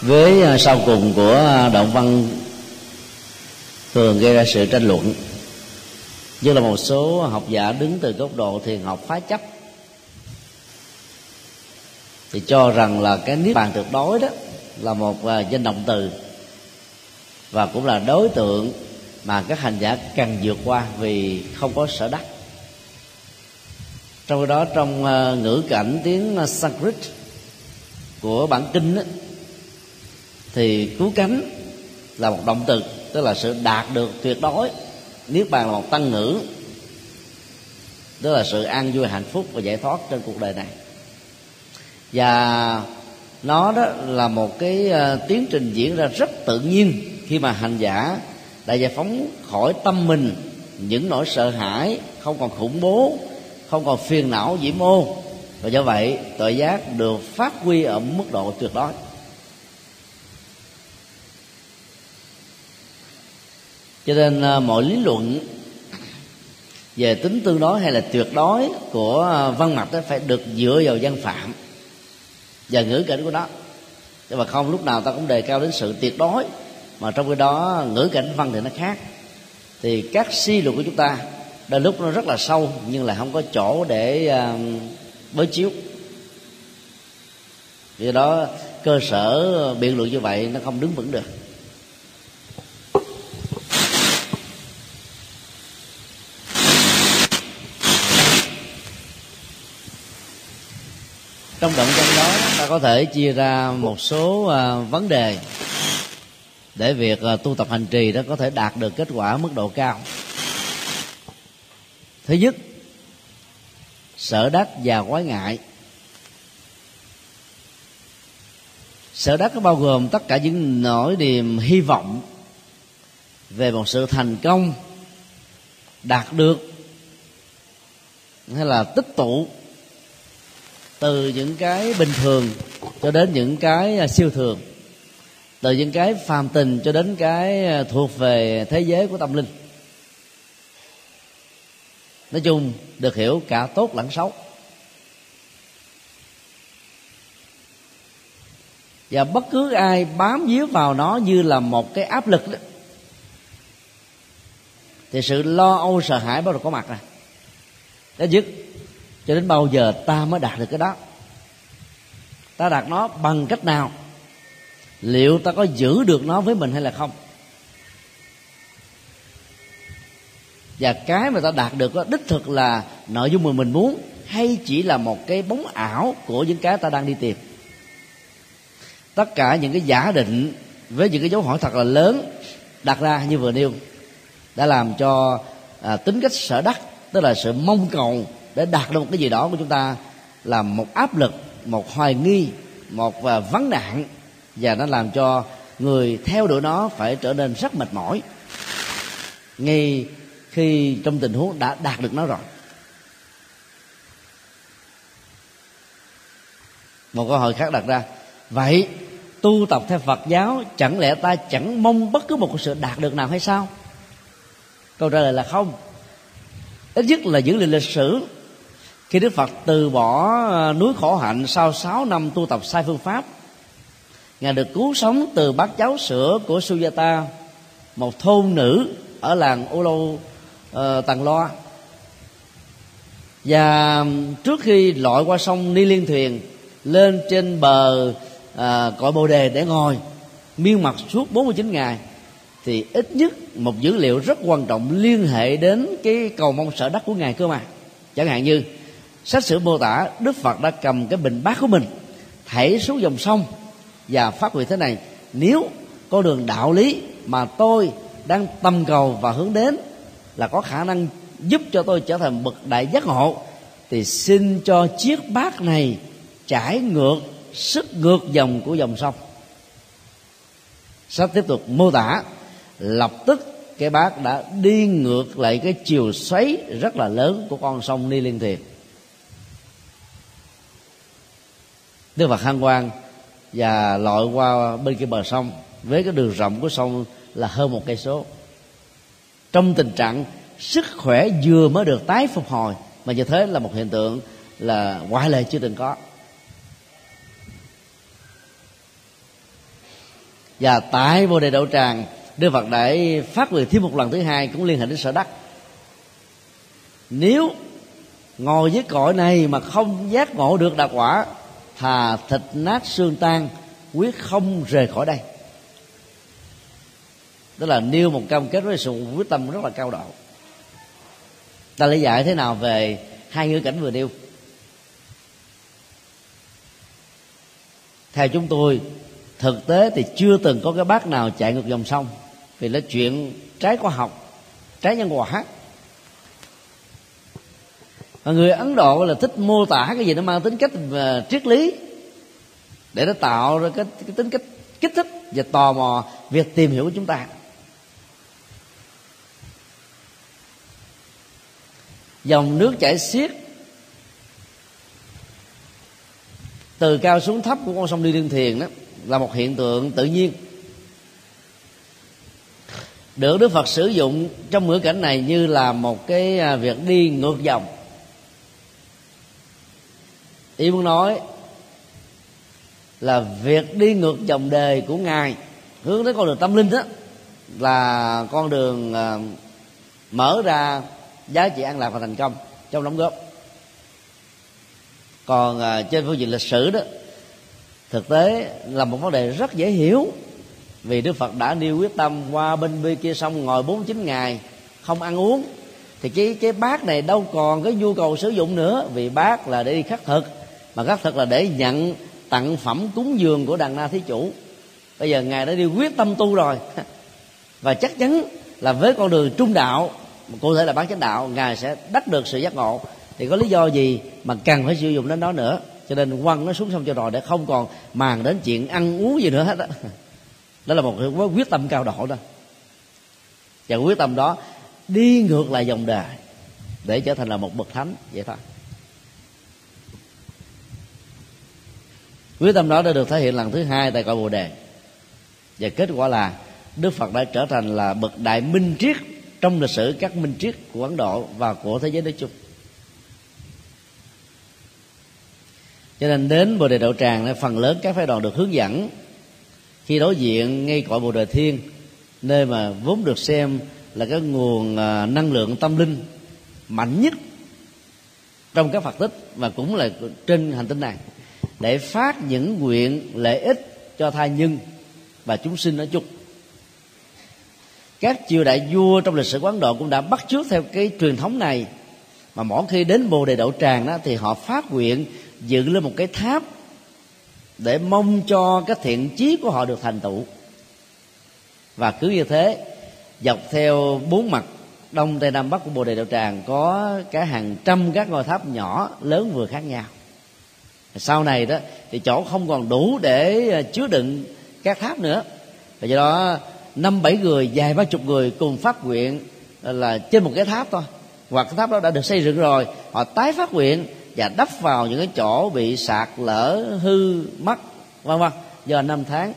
với à, sau cùng của à, động văn, thường gây ra sự tranh luận. Như là một số học giả đứng từ góc độ thiền học phá chấp, thì cho rằng là cái niết bàn tuyệt đối đó là một à, danh động từ và cũng là đối tượng mà các hành giả cần vượt qua vì không có sở đắc. Trong đó, trong ngữ cảnh tiếng Sanskrit của bản kinh đó, thì cứu cánh là một động từ tức là sự đạt được tuyệt đối. Niết bàn là một tăng ngữ tức là sự an vui hạnh phúc và giải thoát trên cuộc đời này. Và nó đó là một cái ờ, tiến trình diễn ra rất tự nhiên khi mà hành giả đã giải phóng khỏi tâm mình những nỗi sợ hãi không còn khủng bố không còn phiền não dĩ mô và do vậy tội giác được phát huy ở mức độ tuyệt đối. Cho nên à, mọi lý luận về tính tương đối hay là tuyệt đối của à, văn mặt đó phải được dựa vào văn phạm và ngữ cảnh của nó. Nhưng mà không lúc nào ta cũng đề cao đến sự tuyệt đối mà trong cái đó ngữ cảnh văn thì nó khác. Thì các suy luận của chúng ta đôi lúc nó rất là sâu nhưng là không có chỗ để uh, đối chiếu. Vì đó, cơ sở biện luận như vậy nó không đứng vững được. Trong động chân đó, ta có thể chia ra một số à, vấn đề để việc à, tu tập hành trì đó có thể đạt được kết quả mức độ cao. Thứ nhất sở đắc và quái ngại. Sở đắc có bao gồm tất cả những nỗi niềm hy vọng về một sự thành công đạt được, hay là tích tụ từ những cái bình thường cho đến những cái siêu thường, từ những cái phàm tình cho đến cái thuộc về thế giới của tâm linh nói chung được hiểu cả tốt lẫn xấu. Và bất cứ ai bám víu vào nó như là một cái áp lực đó, thì sự lo âu sợ hãi bắt đầu có mặt rồi. Đó dứt cho đến bao giờ ta mới đạt được cái đó? Ta đạt nó bằng cách nào? Liệu ta có giữ được nó với mình hay là không? Và cái mà ta đạt được đó đích thực là nội dung mà mình muốn hay chỉ là một cái bóng ảo của những cái ta đang đi tìm. Tất cả những cái giả định với những cái dấu hỏi thật là lớn đặt ra như vừa nêu đã làm cho à, tính cách sở đắc tức là sự mong cầu để đạt được một cái gì đó của chúng ta là một áp lực một hoài nghi một và vấn nạn và nó làm cho người theo đuổi nó phải trở nên rất mệt mỏi. Ngay khi trong tình huống đã đạt được nó rồi. Một câu hỏi khác đặt ra, vậy tu tập theo phật giáo, chẳng lẽ ta chẳng mong bất cứ một sự đạt được nào hay sao? Câu trả lời là không. Ít nhất là dữ liệu lịch sử. Khi đức phật từ bỏ ờ, núi khổ hạnh sau 6 năm tu tập sai phương pháp, ngài được cứu sống từ bát cháo sữa của sujata một thôn nữ ở làng ô Ờ, uh, tầng loa. Và trước khi lội qua sông ni liên thuyền lên trên bờ à, uh, cõi bồ đề để ngồi miên mặt suốt 49 ngày thì ít nhất một dữ liệu rất quan trọng liên hệ đến cái cầu mong sở đắc của ngài cơ mà. Chẳng hạn như sách sử mô tả đức phật đã cầm cái bình bát của mình thảy xuống dòng sông và phát nguyện thế này nếu con đường đạo lý mà tôi đang tâm cầu và hướng đến là có khả năng giúp cho tôi trở thành bậc đại giác ngộ, thì xin cho chiếc bát này trải ngược sức ngược dòng của dòng sông. Sách tiếp tục, mô tả, lập tức cái bát đã đi ngược lại cái chiều xoáy rất là lớn của con sông ni liên thiền. Đức phật hăng quang và lội qua bên kia bờ sông với cái đường rộng của sông là hơn một cây số trong tình trạng sức khỏe vừa mới được tái phục hồi, mà như thế là một hiện tượng là ngoại lệ chưa từng có. Và tại vô đề đậu tràng, đức phật để phát nguyện thêm một lần thứ hai cũng liên hệ đến sở đắc. Nếu ngồi với cõi này mà không giác ngộ được đạo quả, thà thịt nát xương tan, quyết không rời khỏi đây tức là nêu một cam kết với sự quyết tâm rất là cao độ. Ta lý giải thế nào về hai ngữ cảnh vừa nêu? Theo chúng tôi thực tế thì chưa từng có cái bác nào chạy ngược dòng sông vì nó chuyện trái khoa học trái nhân quả và người ấn độ là thích mô tả cái gì nó mang tính cách ờ, triết lý để nó tạo ra cái, cái tính cách kích thích và tò mò việc tìm hiểu của chúng ta. Dòng nước chảy xiết. Từ cao xuống thấp của con sông đi liên thiền đó là một hiện tượng tự nhiên. Được đức phật sử dụng trong ngữ cảnh này như là một cái à, việc đi ngược dòng. Ý muốn nói là việc đi ngược dòng đề của ngài hướng tới con đường tâm linh đó là con đường à, mở ra giá trị an lạc và thành công trong đóng góp. Còn à, trên phương diện lịch sử đó thực tế là một vấn đề rất dễ hiểu vì đức phật đã nêu quyết tâm qua bên bên kia sông ngồi 49 ngày không ăn uống. Thì cái cái bát này đâu còn cái nhu cầu sử dụng nữa vì bát là để đi khắc thực mà khắc thực là để nhận tặng phẩm cúng dường của đàn na thí chủ. Bây giờ ngài đã đi quyết tâm tu rồi. Và chắc chắn là với con đường trung đạo cụ thể là bán chánh đạo, ngài sẽ đắc được sự giác ngộ. Thì có lý do gì mà cần phải sử dụng đến đó nữa? Cho nên quăng nó xuống sông cho rồi để không còn màng đến chuyện ăn uống gì nữa hết đó đó là một cái quyết tâm cao độ đó. Và quyết tâm đó đi ngược lại dòng đời để trở thành là một bậc thánh. Vậy thôi. Quyết tâm đó đã được thể hiện lần thứ hai tại cội bồ đề. Và kết quả là đức phật đã trở thành là bậc đại minh triết trong lịch sử các minh triết của ấn độ và của thế giới nói chung. Cho nên đến bồ đề đậu tràng phần lớn các phái đoàn được hướng dẫn khi đối diện ngay cõi bồ đề thiên, nơi mà vốn được xem là cái nguồn à, năng lượng tâm linh mạnh nhất trong các phật tích và cũng là trên hành tinh này để phát những nguyện lợi ích cho thai nhân và chúng sinh nói chung các triều đại vua trong lịch sử quán độ cũng đã bắt chước theo cái truyền thống này. Mà mỗi khi đến bồ đề đậu tràng đó, thì họ phát nguyện dựng lên một cái tháp để mong cho cái thiện chí của họ được thành tựu. Và cứ như thế, dọc theo bốn mặt đông, tây, nam, bắc của bồ đề đạo tràng có cả hàng trăm các ngôi tháp nhỏ lớn vừa khác nhau. Sau này đó, thì chỗ không còn đủ để chứa đựng các tháp nữa. Và do đó năm bảy người, vài ba chục người cùng phát nguyện ờ, là trên một cái tháp thôi. Hoặc cái tháp đó đã được xây dựng rồi, họ tái phát nguyện và đắp vào những cái chỗ bị sạt lở, hư, mất, vân vân. Do năm tháng.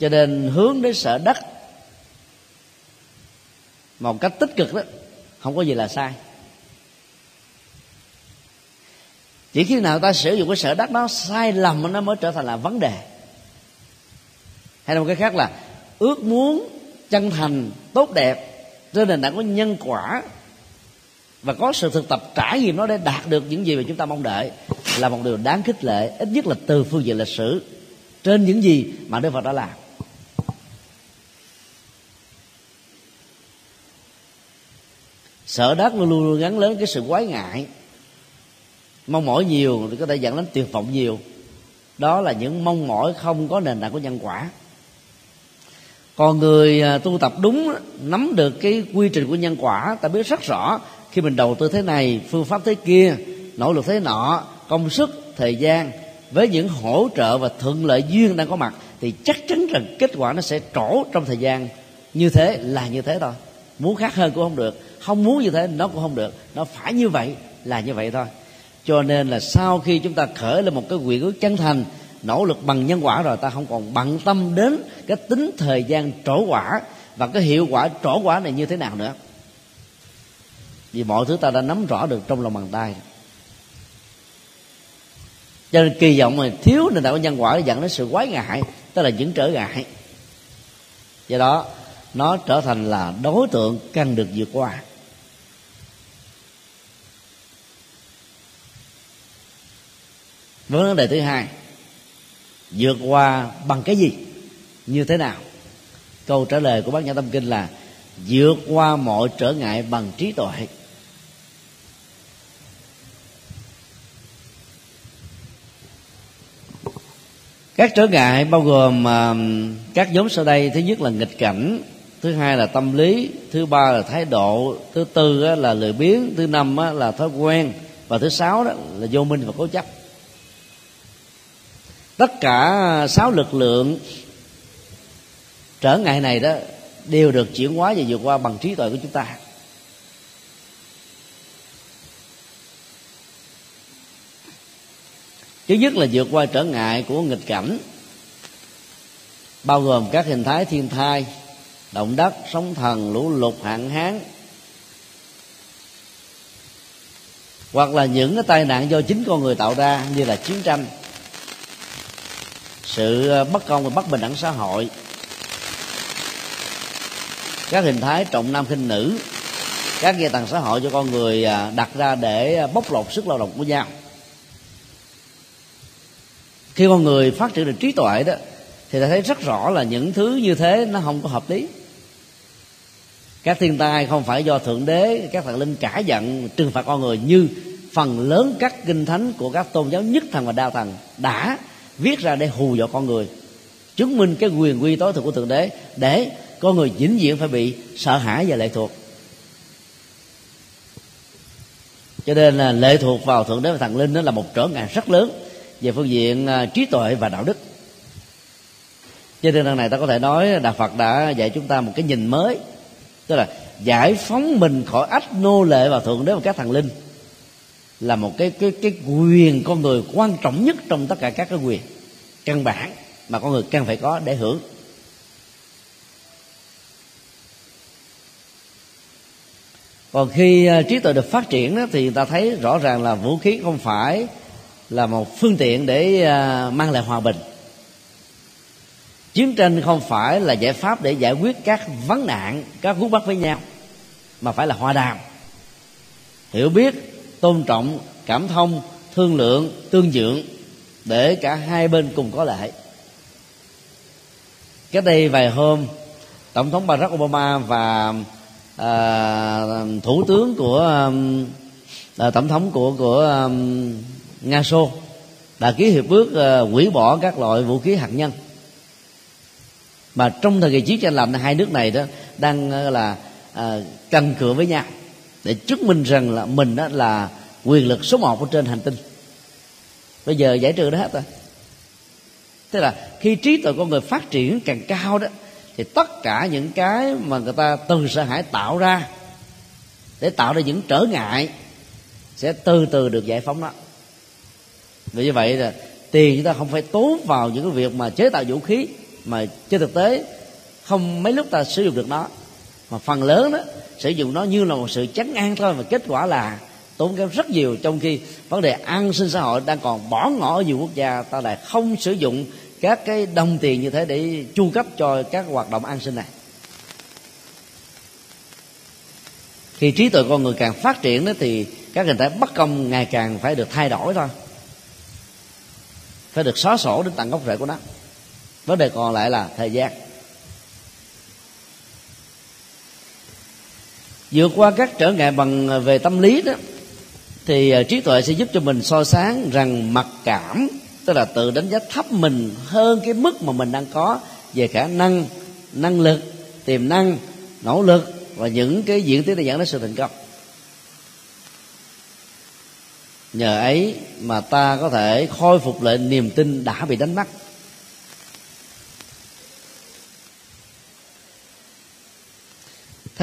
Cho nên hướng đến sở đất, một cách tích cực đó, không có gì là sai. Chỉ khi nào ta sử dụng cái sở đất nó sai lầm nó mới trở thành là vấn đề. Hay là một cái khác là, ước muốn chân thành, tốt đẹp trên nền tảng có nhân quả và có sự thực tập trải nghiệm nó để đạt được những gì mà chúng ta mong đợi là một điều đáng khích lệ, ít nhất là từ phương diện lịch sử, trên những gì mà Đức Phật đã làm. Sợ đất luôn luôn gắn lớn cái sự quái ngại mong mỏi nhiều thì có thể dẫn đến tuyệt vọng nhiều. Đó là những mong mỏi không có nền tảng của nhân quả. Còn người à, tu tập đúng nắm được cái quy trình của nhân quả, ta biết rất rõ khi mình đầu tư thế này, phương pháp thế kia, nỗ lực thế nọ, công sức, thời gian, với những hỗ trợ và thuận lợi duyên đang có mặt, thì chắc chắn rằng kết quả nó sẽ trổ trong thời gian. Như thế là như thế thôi. Muốn khác hơn cũng không được, không muốn như thế nó cũng không được. Nó phải như vậy, là như vậy thôi cho nên là sau khi chúng ta khởi lên một cái nguyện ước chân thành, nỗ lực bằng nhân quả rồi, ta không còn bận tâm đến cái tính thời gian trổ quả và cái hiệu quả trổ quả này như thế nào nữa. Vì mọi thứ ta đã nắm rõ được trong lòng bàn tay. Cho nên kỳ vọng mà thiếu nền tảng nhân quả dẫn đến sự quái ngại, tức là những trở ngại. Do đó, nó trở thành là đối tượng cần được vượt qua. Vấn đề thứ hai vượt qua bằng cái gì? Như thế nào? Câu trả lời của bác nhã tâm kinh là vượt qua mọi trở ngại bằng trí tuệ. Các trở ngại bao gồm uh, các nhóm sau đây. Thứ nhất là nghịch cảnh thứ hai là tâm lý thứ ba là thái độ thứ tư là lười biếng thứ năm là thói quen và thứ sáu đó là vô minh và cố chấp tất cả sáu lực lượng trở ngại này đó đều được chuyển hóa và vượt qua bằng trí tuệ của chúng ta. Thứ nhất là vượt qua trở ngại của nghịch cảnh, bao gồm các hình thái thiên thai động đất, sóng thần, lũ lụt, hạn hán, hoặc là những cái tai nạn do chính con người tạo ra như là chiến tranh sự ờ, bất công và bất bình đẳng xã hội. Các hình thái trọng nam khinh nữ, các giai tầng xã hội cho con người ờ, đặt ra để ờ, bóc lột sức lao động của nhau. Khi con người phát triển được trí tuệ đó, thì ta thấy rất rõ là những thứ như thế nó không có hợp lý. Các thiên tai không phải do thượng đế, các thần linh cả giận, trừng phạt con người như phần lớn các kinh thánh của các tôn giáo nhất thần và đa thần đã viết ra để hù dọa con người. Chứng minh cái quyền quy tối thượng của thượng đế để con người vĩnh viễn phải bị sợ hãi và lệ thuộc. Cho nên là lệ thuộc vào thượng đế và thần linh đó là một trở ngại rất lớn về phương diện à, trí tuệ và đạo đức. Cho nên lần này ta có thể nói đạo phật đã dạy chúng ta một cái nhìn mới, tức là giải phóng mình khỏi ách nô lệ vào thượng đế và các thần linh là một cái cái cái quyền con người quan trọng nhất trong tất cả các cái quyền căn bản mà con người cần phải có để hưởng. Còn khi à, trí tuệ được phát triển đó, thì ta thấy rõ ràng là vũ khí không phải là một phương tiện để à, mang lại hòa bình. Chiến tranh không phải là giải pháp để giải quyết các vấn nạn các khúc bắt với nhau mà phải là hòa đàm. Hiểu biết tôn trọng cảm thông thương lượng tương dưỡng để cả hai bên cùng có lợi cách đây vài hôm tổng thống barack obama và à, thủ tướng của à, à, tổng thống của của à, nga xô đã ký hiệp ước à, hủy bỏ các loại vũ khí hạt nhân. Mà trong thời kỳ chiến tranh lạnh hai nước này đó đang à, là à, căng cửa với nhau để chứng minh rằng là mình đó là quyền lực số một ở trên hành tinh bây giờ giải trừ đó hết rồi. Tức là khi trí tuệ con người phát triển càng cao đó, thì tất cả những cái mà người ta từ sợ hãi tạo ra để tạo ra những trở ngại sẽ từ từ được giải phóng đó. Vì như vậy là tiền chúng ta không phải tốn vào những cái việc mà chế tạo vũ khí, mà trên thực tế không mấy lúc ta sử dụng được nó, mà phần lớn đó, sử dụng nó như là một sự chấn an thôi và kết quả là tốn kém rất nhiều trong khi vấn đề an sinh xã hội đang còn bỏ ngỏ ở nhiều quốc gia, ta lại không sử dụng các cái đồng tiền như thế để chu cấp cho các hoạt động an sinh này. Khi trí tuệ con người càng phát triển đó thì các hình thái bất công ngày càng phải được thay đổi thôi. Phải được xóa sổ đến tận gốc rễ của nó. Vấn đề còn lại là thời gian. Vượt qua các trở ngại bằng về tâm lý đó thì ờ, trí tuệ sẽ giúp cho mình so sáng rằng mặc cảm, tức là tự đánh giá thấp mình hơn cái mức mà mình đang có về khả năng năng lực, tiềm năng, nỗ lực và những cái diễn tiến để dẫn đến sự thành công. Nhờ ấy mà ta có thể khôi phục lại niềm tin đã bị đánh mất.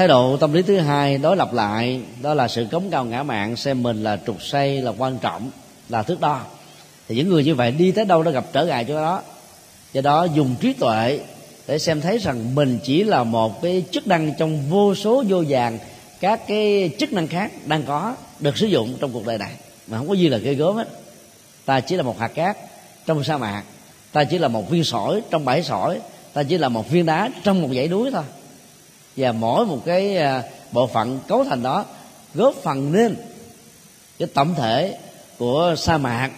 Thái độ tâm lý thứ hai, đối lập lại, đó là sự cống cao ngã mạng xem mình là trục xây là quan trọng, là thước đo. Thì những người như vậy đi tới đâu nó gặp trở ngại cho đó. Do đó dùng trí tuệ để xem thấy rằng mình chỉ là một cái chức năng trong vô số vô vàng các cái chức năng khác đang có, được sử dụng trong cuộc đời này. Mà không có gì là gây gớm hết. Ta chỉ là một hạt cát trong sa mạc, ta chỉ là một viên sỏi trong bãi sỏi, ta chỉ là một viên đá trong một dãy núi thôi và mỗi một cái à, bộ phận cấu thành đó góp phần nên cái tổng thể của sa mạc,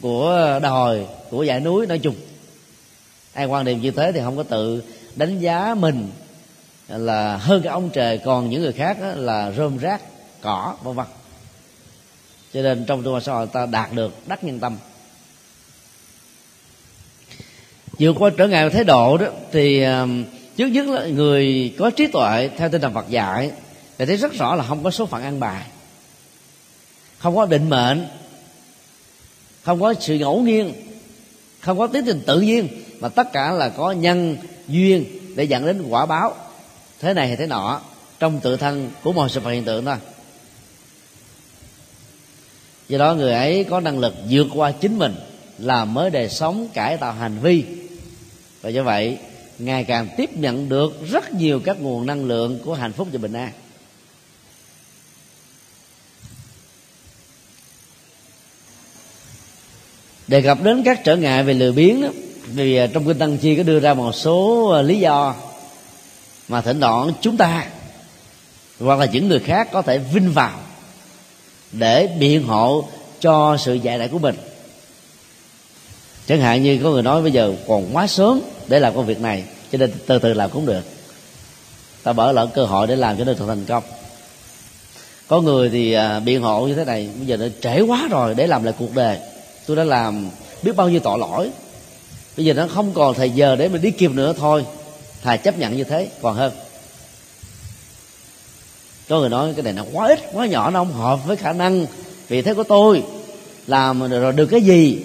của đồi của dãy núi nói chung. Ai quan điểm như thế thì không có tự đánh giá mình là hơn cái ông trời, còn những người khác là rơm rác, cỏ, vân vân. Cho nên trong tu xã hội ta đạt được đắc nhân tâm. Vượt qua trở ngại thái độ đó thì à, trước nhất là người có trí tuệ theo tinh thần Phật dạy thì thấy rất rõ là không có số phận ăn bài. Không có định mệnh, không có sự ngẫu nhiên, không có tiến trình tự nhiên, mà tất cả là có nhân, duyên để dẫn đến quả báo. Thế này hay thế nọ, trong tự thân của mọi sự vật hiện tượng thôi. Do đó người ấy có năng lực vượt qua chính mình là mới đời sống, cải tạo hành vi. Và do vậy ngày càng tiếp nhận được rất nhiều các nguồn năng lượng của hạnh phúc và bình an. Đề cập đến các trở ngại về lười biếng đó, vì à, trong kinh tăng chi có đưa ra một số à, lý do mà thỉnh thoảng chúng ta hoặc là những người khác có thể vinh vào để biện hộ cho sự dạy đại của mình. Chẳng hạn như có người nói bây giờ còn quá sớm để làm công việc này, cho nên từ từ làm cũng được. Ta bỏ lỡ cơ hội để làm cho nên thành công. Có người thì à, biện hộ như thế này, bây giờ nó trễ quá rồi, để làm lại cuộc đời. Tôi đã làm biết bao nhiêu tội lỗi. Bây giờ nó không còn thời giờ để mình đi kịp nữa thôi. Thà chấp nhận như thế, còn hơn. Có người nói cái này nó quá ít, quá nhỏ, nó không hợp với khả năng. Vì thế của tôi, làm rồi được cái gì,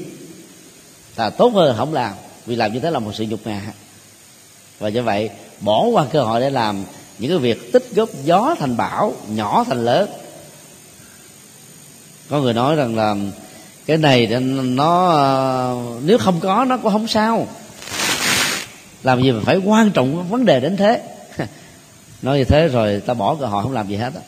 là tốt hơn không làm vì làm như thế là một sự nhục ngã và như vậy, bỏ qua cơ hội để làm những cái việc tích góp gió thành bão, nhỏ thành lớn. Có người nói rằng là cái này nó, nếu không có, nó cũng không sao. Làm gì mà phải quan trọng vấn đề đến thế? Nói như thế rồi ta bỏ cơ hội không làm gì hết á.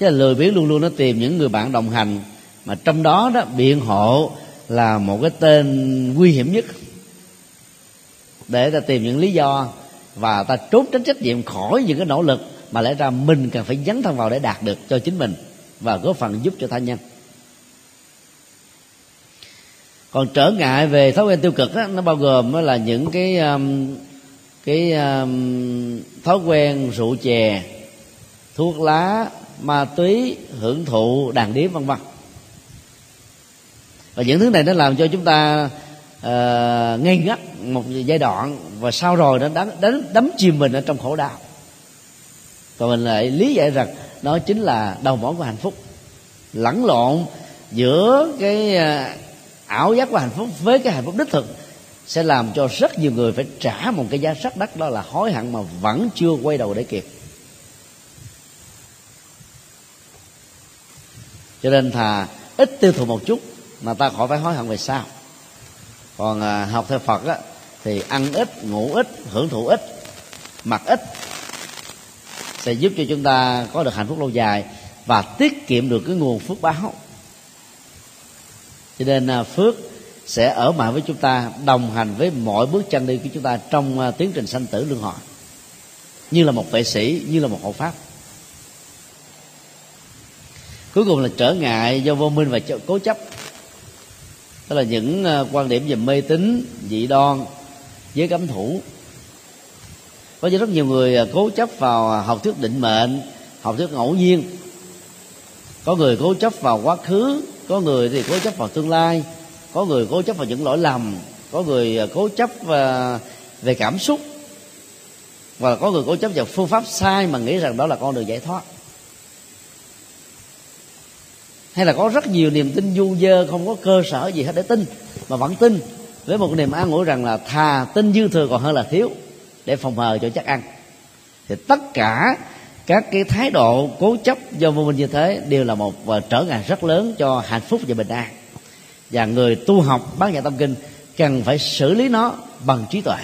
Chứ lười biếng luôn luôn nó tìm những người bạn đồng hành mà trong đó đó biện hộ là một cái tên nguy hiểm nhất. Để ta tìm những lý do và ta trốn tránh trách nhiệm khỏi những cái nỗ lực mà lẽ ra mình cần phải dấn thân vào để đạt được cho chính mình và góp phần giúp cho tha nhân. Còn trở ngại về thói quen tiêu cực đó, nó bao gồm là những cái um, cái um, thói quen rượu chè thuốc lá ma túy hưởng thụ đàn điếm vân vân và những thứ này nó làm cho chúng ta uh, ngây ngất một giai đoạn và sau rồi nó đắm, đắm, đắm chìm mình ở trong khổ đau. Còn mình lại lý giải rằng nó chính là đầu mỏ của hạnh phúc. Lẫn lộn giữa cái uh, ảo giác của hạnh phúc với cái hạnh phúc đích thực sẽ làm cho rất nhiều người phải trả một cái giá rất đắt đó là hối hận mà vẫn chưa quay đầu để kịp. Cho nên thà ít tiêu thụ một chút mà ta khỏi phải hối hận về sau còn à, học theo phật á, thì ăn ít ngủ ít hưởng thụ ít mặc ít sẽ giúp cho chúng ta có được hạnh phúc lâu dài và tiết kiệm được cái nguồn phước báo. Cho nên à, phước sẽ ở mãi với chúng ta đồng hành với mọi bước chân đi của chúng ta trong à, tiến trình sanh tử luân hồi. Như là một vệ sĩ như là một hộ pháp. Cuối cùng là trở ngại do vô minh và cố chấp tức là những ờ, quan điểm về mê tín, dị đoan giới cấm thủ. Có rất nhiều người ờ, cố chấp vào ờ, học thuyết định mệnh, học thuyết ngẫu nhiên. Có người cố chấp vào quá khứ, có người thì cố chấp vào tương lai, có người cố chấp vào những lỗi lầm, có người cố chấp về cảm xúc và có người cố chấp vào phương pháp sai mà nghĩ rằng đó là con đường giải thoát hay là có rất nhiều niềm tin du dơ, không có cơ sở gì hết để tin, mà vẫn tin. Với một niềm an ủi rằng là thà tin dư thừa còn hơn là thiếu, để phòng hờ cho chắc ăn. Thì tất cả các cái thái độ cố chấp do vô minh như thế đều là một trở ngại rất lớn cho hạnh phúc và bình an. Và người tu học bác nhã tâm kinh cần phải xử lý nó bằng trí tuệ.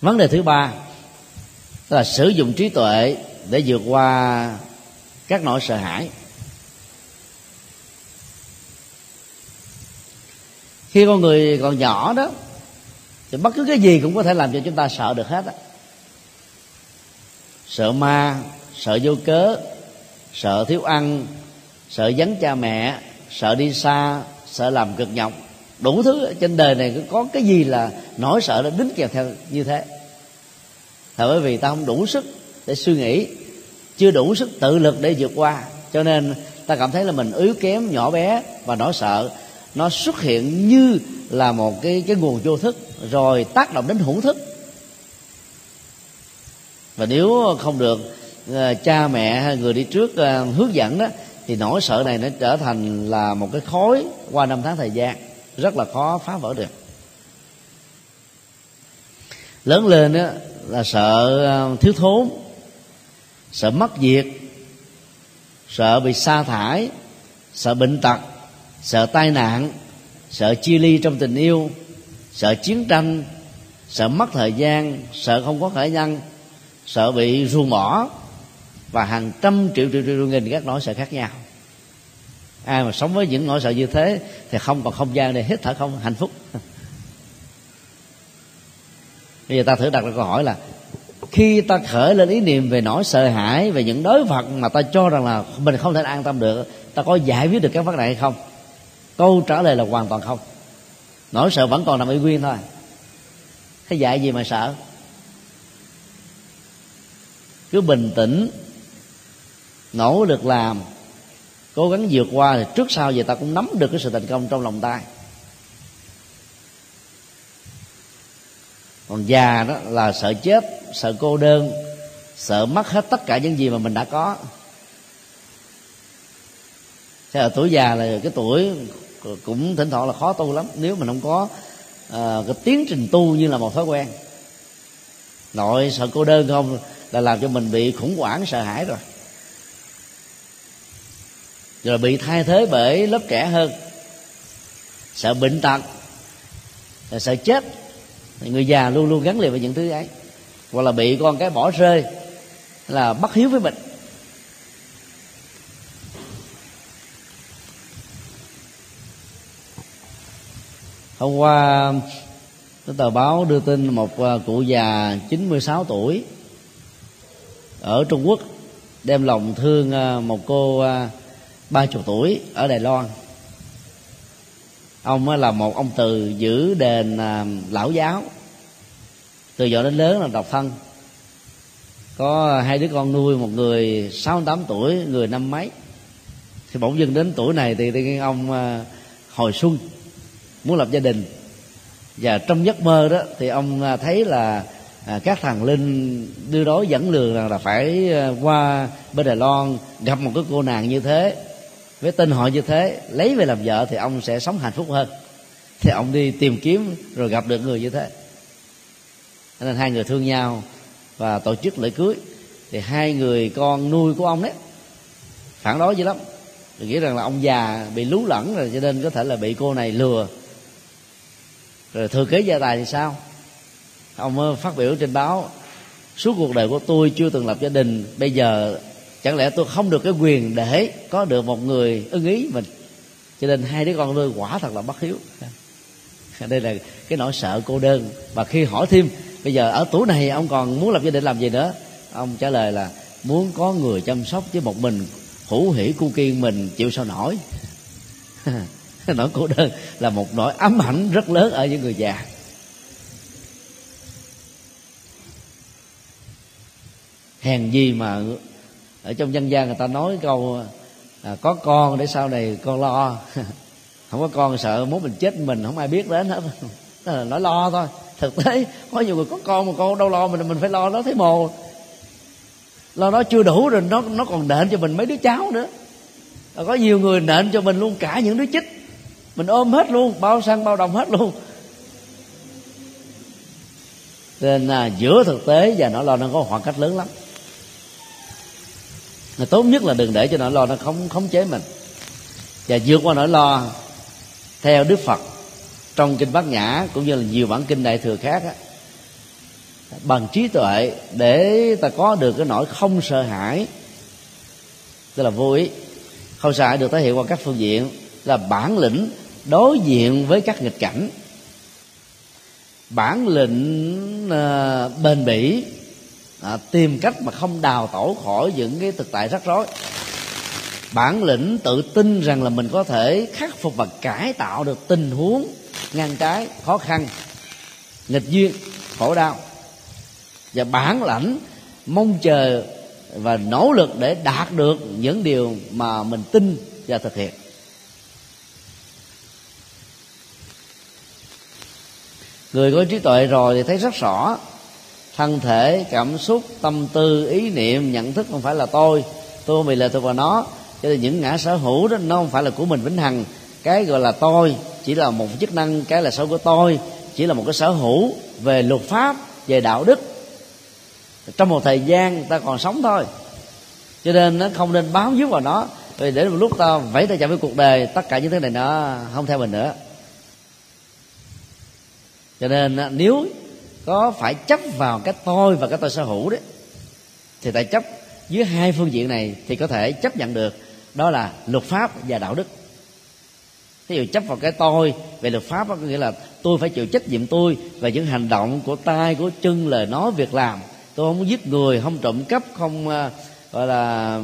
Vấn đề thứ ba Tức là sử dụng trí tuệ để vượt qua các nỗi sợ hãi. Khi con người còn nhỏ đó, thì bất cứ cái gì cũng có thể làm cho chúng ta sợ được hết á. Sợ ma, sợ vô cớ, sợ thiếu ăn, sợ vắng cha mẹ, sợ đi xa, sợ làm cực nhọc. Đủ thứ trên đời này có cái gì là nỗi sợ nó đính kèm theo như thế là bởi vì ta không đủ sức để suy nghĩ, chưa đủ sức tự lực để vượt qua. Cho nên ta cảm thấy là mình yếu kém, nhỏ bé và nỗi sợ nó xuất hiện như là một cái cái nguồn vô thức, rồi tác động đến hữu thức. Và nếu không được ờ, cha mẹ hay người đi trước ờ, hướng dẫn đó, thì nỗi sợ này nó trở thành là một cái khối qua năm tháng thời gian, rất là khó phá vỡ được. Lớn lên đó là sợ ờ, thiếu thốn, sợ mất việc, sợ bị sa thải, sợ bệnh tật, sợ tai nạn, sợ chia ly trong tình yêu, sợ chiến tranh, sợ mất thời gian, sợ không có khả năng, sợ bị ru bỏ, và hàng trăm triệu triệu triệu nghìn các nỗi sợ khác nhau. Ai mà sống với những nỗi sợ như thế thì không còn không gian để hít thở không, hạnh phúc. bây giờ ta thử đặt ra câu hỏi là, khi ta khởi lên ý niệm về nỗi sợ hãi về những đối vật mà ta cho rằng là mình không thể an tâm được, ta có giải quyết được các vấn đề hay không? Câu trả lời là hoàn toàn không. Nỗi sợ vẫn còn nằm y nguyên thôi. Thế dạy gì mà sợ? Cứ bình tĩnh, nỗ lực làm, cố gắng vượt qua thì trước sau gì ta cũng nắm được cái sự thành công trong lòng tay. Còn già đó là sợ chết sợ cô đơn sợ mất hết tất cả những gì mà mình đã có. Thế là tuổi già là cái tuổi cũng thỉnh thoảng là khó tu lắm. Nếu mình không có uh, cái tiến trình tu như là một thói quen. Nội sợ cô đơn không là làm cho mình bị khủng hoảng sợ hãi rồi. Rồi bị thay thế bởi lớp trẻ hơn. Sợ bệnh tật sợ chết người già luôn luôn gắn liền với những thứ ấy. Hoặc là bị con cái bỏ rơi là bất hiếu với mình. Hôm qua cái tờ báo đưa tin một à, cụ già 96 tuổi ở Trung Quốc đem lòng thương à, một cô à, ba chục tuổi ở Đài Loan ông là một ông từ giữ đền à, lão giáo. Từ nhỏ đến lớn là độc thân. Có hai đứa con nuôi một người sáu tám tuổi người năm mấy. Thì bỗng dưng đến tuổi này thì, thì ông à, hồi xuân muốn lập gia đình. Và trong giấc mơ đó thì ông à, thấy là à, các thằng linh đưa đối dẫn lường rằng là phải à, qua bên đài loan gặp một cái cô nàng như thế với tên họ như thế, lấy về làm vợ thì ông sẽ sống hạnh phúc hơn. Thì ông đi tìm kiếm rồi gặp được người như thế. Nên hai người thương nhau và tổ chức lễ cưới, thì hai người con nuôi của ông đấy, phản đối dữ lắm. Nghĩ rằng là ông già bị lú lẫn rồi, cho nên có thể là bị cô này lừa. Rồi thừa kế gia tài thì sao? Ông phát biểu trên báo, suốt cuộc đời của tôi chưa từng lập gia đình, bây giờ chẳng lẽ tôi không được cái quyền để có được một người ưng ý mình? Cho nên hai đứa con tôi quả thật là bất hiếu. Đây là cái nỗi sợ cô đơn. Và khi hỏi thêm, bây giờ ở tuổi này ông còn muốn lập gia đình làm gì nữa? Ông trả lời là muốn có người chăm sóc chứ một mình, hữu hỉ cu kiên mình chịu sao nổi. Nỗi cô đơn là một nỗi ám ảnh rất lớn ở những người già. Hèn gì mà ở trong dân gian người ta nói câu à, có con để sau này con lo. Không có con sợ muốn mình chết mình không ai biết đến hết. Nó nói lo thôi. Thực tế có nhiều người có con mà con đâu lo mình mình phải lo nó thấy mồ. Lo nó chưa đủ rồi nó nó còn nện cho mình mấy đứa cháu nữa. Có nhiều người nện cho mình luôn cả những đứa chích. Mình ôm hết luôn bao xăng bao đồng hết luôn. Nên à, giữa thực tế và nỗi lo nó có khoảng cách lớn lắm là tốt nhất là đừng để cho nỗi lo nó không khống chế mình. Và vượt qua nỗi lo theo đức phật trong kinh bát nhã cũng như là nhiều bản kinh đại thừa khác á. Bằng trí tuệ để ta có được cái nỗi không sợ hãi tức là vui không sợ hãi được thể hiện qua các phương diện là bản lĩnh đối diện với các nghịch cảnh. Bản lĩnh uh, bền bỉ à, tìm cách mà không đào tổ khỏi những cái thực tại rắc rối. Bản lĩnh tự tin rằng là mình có thể khắc phục và cải tạo được tình huống ngang trái khó khăn nghịch duyên khổ đau. Và bản lãnh mong chờ và nỗ lực để đạt được những điều mà mình tin và thực hiện. Người có trí tuệ rồi thì thấy rất rõ thân thể, cảm xúc, tâm tư, ý niệm, nhận thức không phải là tôi. Tôi bị lệ thuộc vào nó. Cho nên những ngã sở hữu đó, nó không phải là của mình vĩnh hằng. Cái gọi là tôi chỉ là một chức năng, cái là sở của tôi chỉ là một cái sở hữu về luật pháp, về đạo đức. Trong một thời gian, ta còn sống thôi. Cho nên nó không nên bám víu vào nó. Vì để một lúc ta vẫy tay chạm với cuộc đời, tất cả những thứ này nó không theo mình nữa. Cho nên nếu có phải chấp vào cái tôi và cái tôi sở hữu đấy. Thì tại chấp dưới hai phương diện này thì có thể chấp nhận được đó là luật pháp và đạo đức. Thí dụ chấp vào cái tôi về luật pháp có nghĩa là tôi phải chịu trách nhiệm tôi về những hành động của tay của chân lời nói việc làm. Tôi không giết người không trộm cắp không uh, gọi là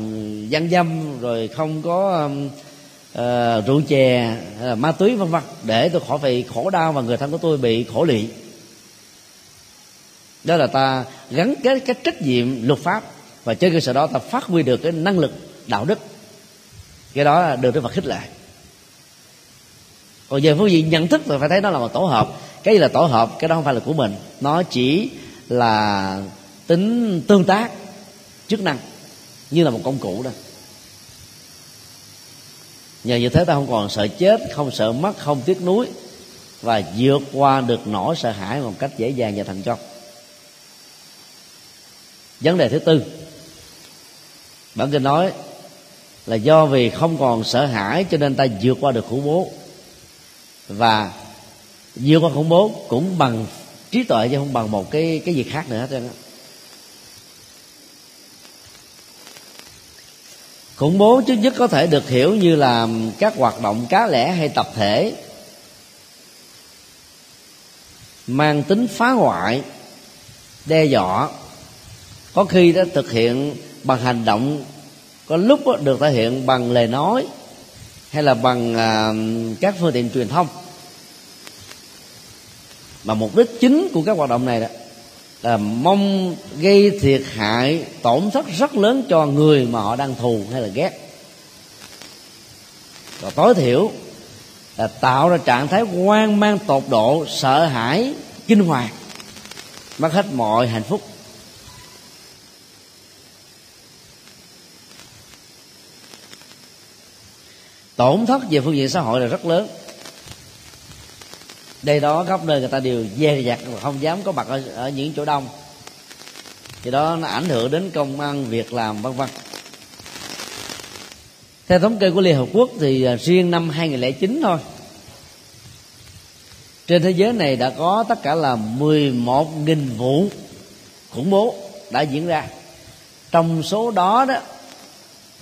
gian dâm rồi không có uh, rượu chè uh, ma túy vân vân. Để tôi khỏi phải khổ đau và người thân của tôi bị khổ lụy đó là ta gắn kết cái trách nhiệm luật pháp và trên cơ sở đó ta phát huy được cái năng lực, đạo đức. Cái đó là được đức phật khích lệ. Còn về phương diện nhận thức thì phải thấy nó là một tổ hợp. Cái gì là tổ hợp? Cái đó không phải là của mình. Nó chỉ là tính tương tác, chức năng, như là một công cụ đó. Nhờ như thế ta không còn sợ chết, không sợ mất, không tiếc nuối và vượt qua được nỗi sợ hãi một cách dễ dàng và thành công vấn đề thứ tư. Bản kinh nói là do vì không còn sợ hãi cho nên ta vượt qua được khủng bố. Và vượt qua khủng bố cũng bằng trí tuệ chứ không bằng một cái cái gì khác nữa hết trơn khủng bố trước nhất có thể được hiểu như là các hoạt động cá lẻ hay tập thể, mang tính phá hoại, đe dọa có khi đó thực hiện bằng hành động có lúc được thể hiện bằng lời nói hay là bằng à, các phương tiện truyền thông. Mà mục đích chính của các hoạt động này đó là mong gây thiệt hại tổn thất rất lớn cho người mà họ đang thù hay là ghét. Và tối thiểu là tạo ra trạng thái hoang mang tột độ sợ hãi kinh hoàng mất hết mọi hạnh phúc. Tổn thất về phương diện xã hội là rất lớn. Đây đó khắp nơi người ta đều dè dặt và không dám có mặt ở, ở những chỗ đông. Thì đó nó ảnh hưởng đến công ăn việc làm vân vân. Theo thống kê của Liên Hợp Quốc thì à, riêng năm 2009 thôi trên thế giới này đã có tất cả là 11.000 vụ khủng bố đã diễn ra. Trong số đó đó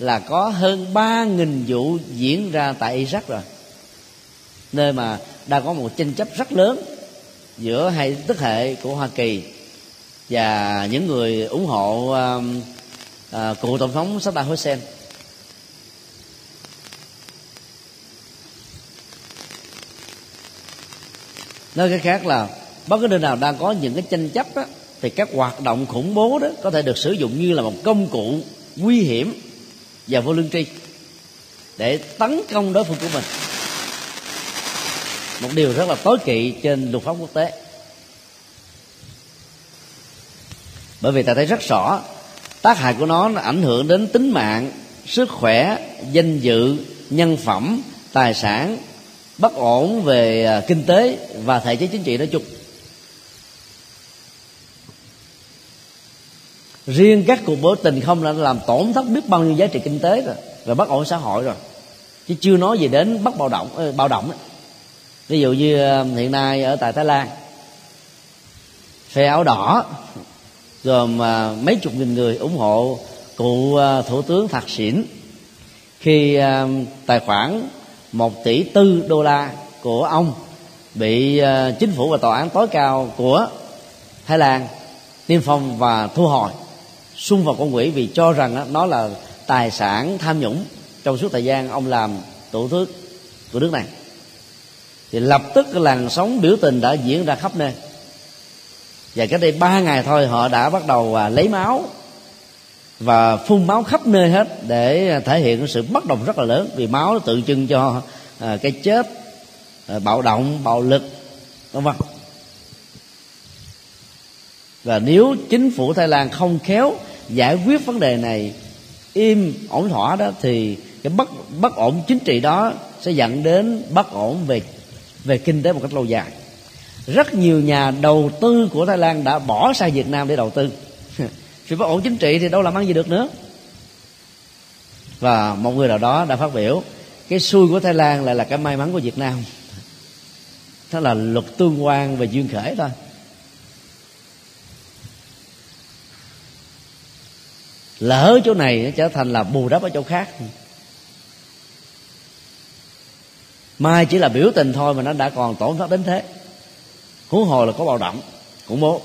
là có hơn 3.000 vụ diễn ra tại Iraq rồi. Nơi mà đang có một tranh chấp rất lớn giữa hai tức hệ của Hoa Kỳ và những người ủng hộ uh, uh, cựu tổng thống Saddam Hussein. Nói cái khác là bất cứ nơi nào đang có những cái tranh chấp đó, thì các hoạt động khủng bố đó có thể được sử dụng như là một công cụ nguy hiểm và vô lương tri để tấn công đối phương của mình. Một điều rất là tối kỵ trên luật pháp quốc tế. Bởi vì ta thấy rất rõ tác hại của nó, nó ảnh hưởng đến tính mạng sức khỏe danh dự nhân phẩm tài sản bất ổn về à, kinh tế và thể chế chính trị nói chung. Riêng các cuộc biểu tình không là làm tổn thất biết bao nhiêu giá trị kinh tế rồi và bất ổn xã hội rồi chứ chưa nói gì đến bất bạo động ờ, bạo động ấy. ví dụ như ờ, hiện nay ở tại thái lan, phe áo đỏ, gồm ờ, mấy chục nghìn người ủng hộ cụ thủ tướng thạc xỉn khi tài khoản một tỷ tư đô la của ông bị chính phủ và tòa án tối cao của Thái Lan niêm phong và thu hồi xung vào con quỷ vì cho rằng nó là tài sản tham nhũng. Trong suốt thời gian ông làm thủ tướng của nước này, thì lập tức làn sóng biểu tình đã diễn ra khắp nơi. Và cách đây ba ngày thôi, họ đã bắt đầu à, lấy máu và phun máu khắp nơi hết để thể hiện sự bất đồng rất là lớn. Vì máu tự trưng cho à, cái chết à, bạo động, bạo lực, vân vân. Và nếu chính phủ Thái Lan không khéo giải quyết vấn đề này, im ổn thỏa đó, thì cái bất bất ổn chính trị đó sẽ dẫn đến bất ổn về về kinh tế một cách lâu dài. Rất nhiều nhà đầu tư của Thái Lan đã bỏ sang Việt Nam để đầu tư. Vì bất ổn chính trị thì đâu làm ăn gì được nữa. Và một người nào đó đã phát biểu, cái xui của Thái Lan lại là cái may mắn của Việt Nam. Đó là luật tương quan và duyên khởi thôi. Lỡ chỗ này nó trở thành là bù đắp ở chỗ khác. Mai chỉ là biểu tình thôi mà nó đã còn tổn thất đến thế. Huống hồ là có bạo động, khủng bố.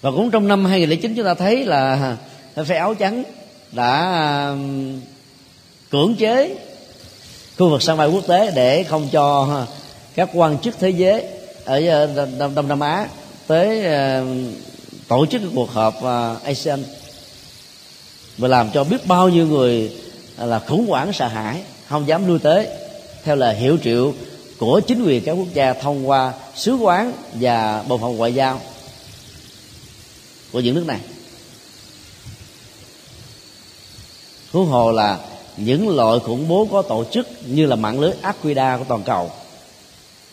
Và cũng trong năm 2009 chúng ta thấy là phe áo trắng đã um, cưỡng chế khu vực sân bay quốc tế để không cho các quan chức thế giới ở uh, Đông Nam Á tới uh, tổ chức cuộc họp uh, ASEAN và làm cho biết bao nhiêu người là khủng hoảng, sợ hãi, không dám lui tới. Theo lời hiệu triệu của chính quyền các quốc gia thông qua sứ quán và bộ phận ngoại giao của những nước này. Huống hồ là những loại khủng bố có tổ chức như là mạng lưới Aquida của toàn cầu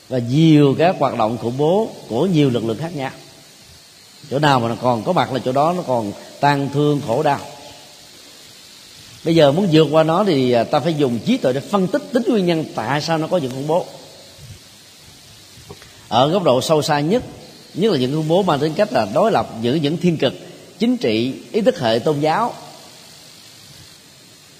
và nhiều các hoạt động khủng bố của nhiều lực lượng khác nhau. Chỗ nào mà nó còn có mặt là chỗ đó nó còn tang thương khổ đau bây giờ muốn vượt qua nó thì à, ta phải dùng trí tuệ để phân tích tính nguyên nhân tại sao nó có những khủng bố. Ở góc độ sâu xa nhất nhất là những khủng bố mang tính cách là đối lập giữa những thiên cực, chính trị, ý thức hệ tôn giáo.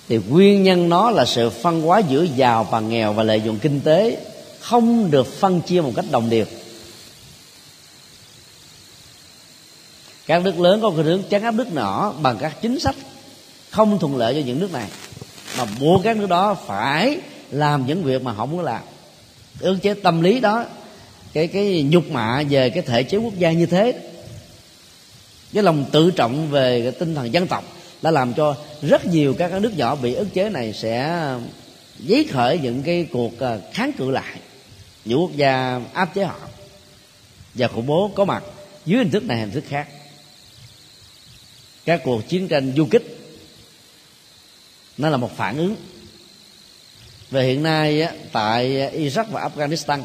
Thì nguyên nhân nó là sự phân hóa giữa giàu và nghèo và lợi dụng kinh tế không được phân chia một cách đồng đều các nước lớn có khuynh hướng chấn áp nước nhỏ bằng các chính sách không thuận lợi cho những nước này. Mà buộc các nước đó phải làm những việc mà họ muốn làm. Ước chế tâm lý đó, cái cái nhục mạ về cái thể chế quốc gia như thế. Cái lòng tự trọng về cái tinh thần dân tộc đã làm cho rất nhiều các nước nhỏ bị ức chế này sẽ dấy khởi những cái cuộc à, kháng cự lại. Những quốc gia áp chế họ. Và khủng bố có mặt dưới hình thức này, hình thức khác. Các cuộc chiến tranh du kích nó là một phản ứng. Về hiện nay tại Iraq và Afghanistan,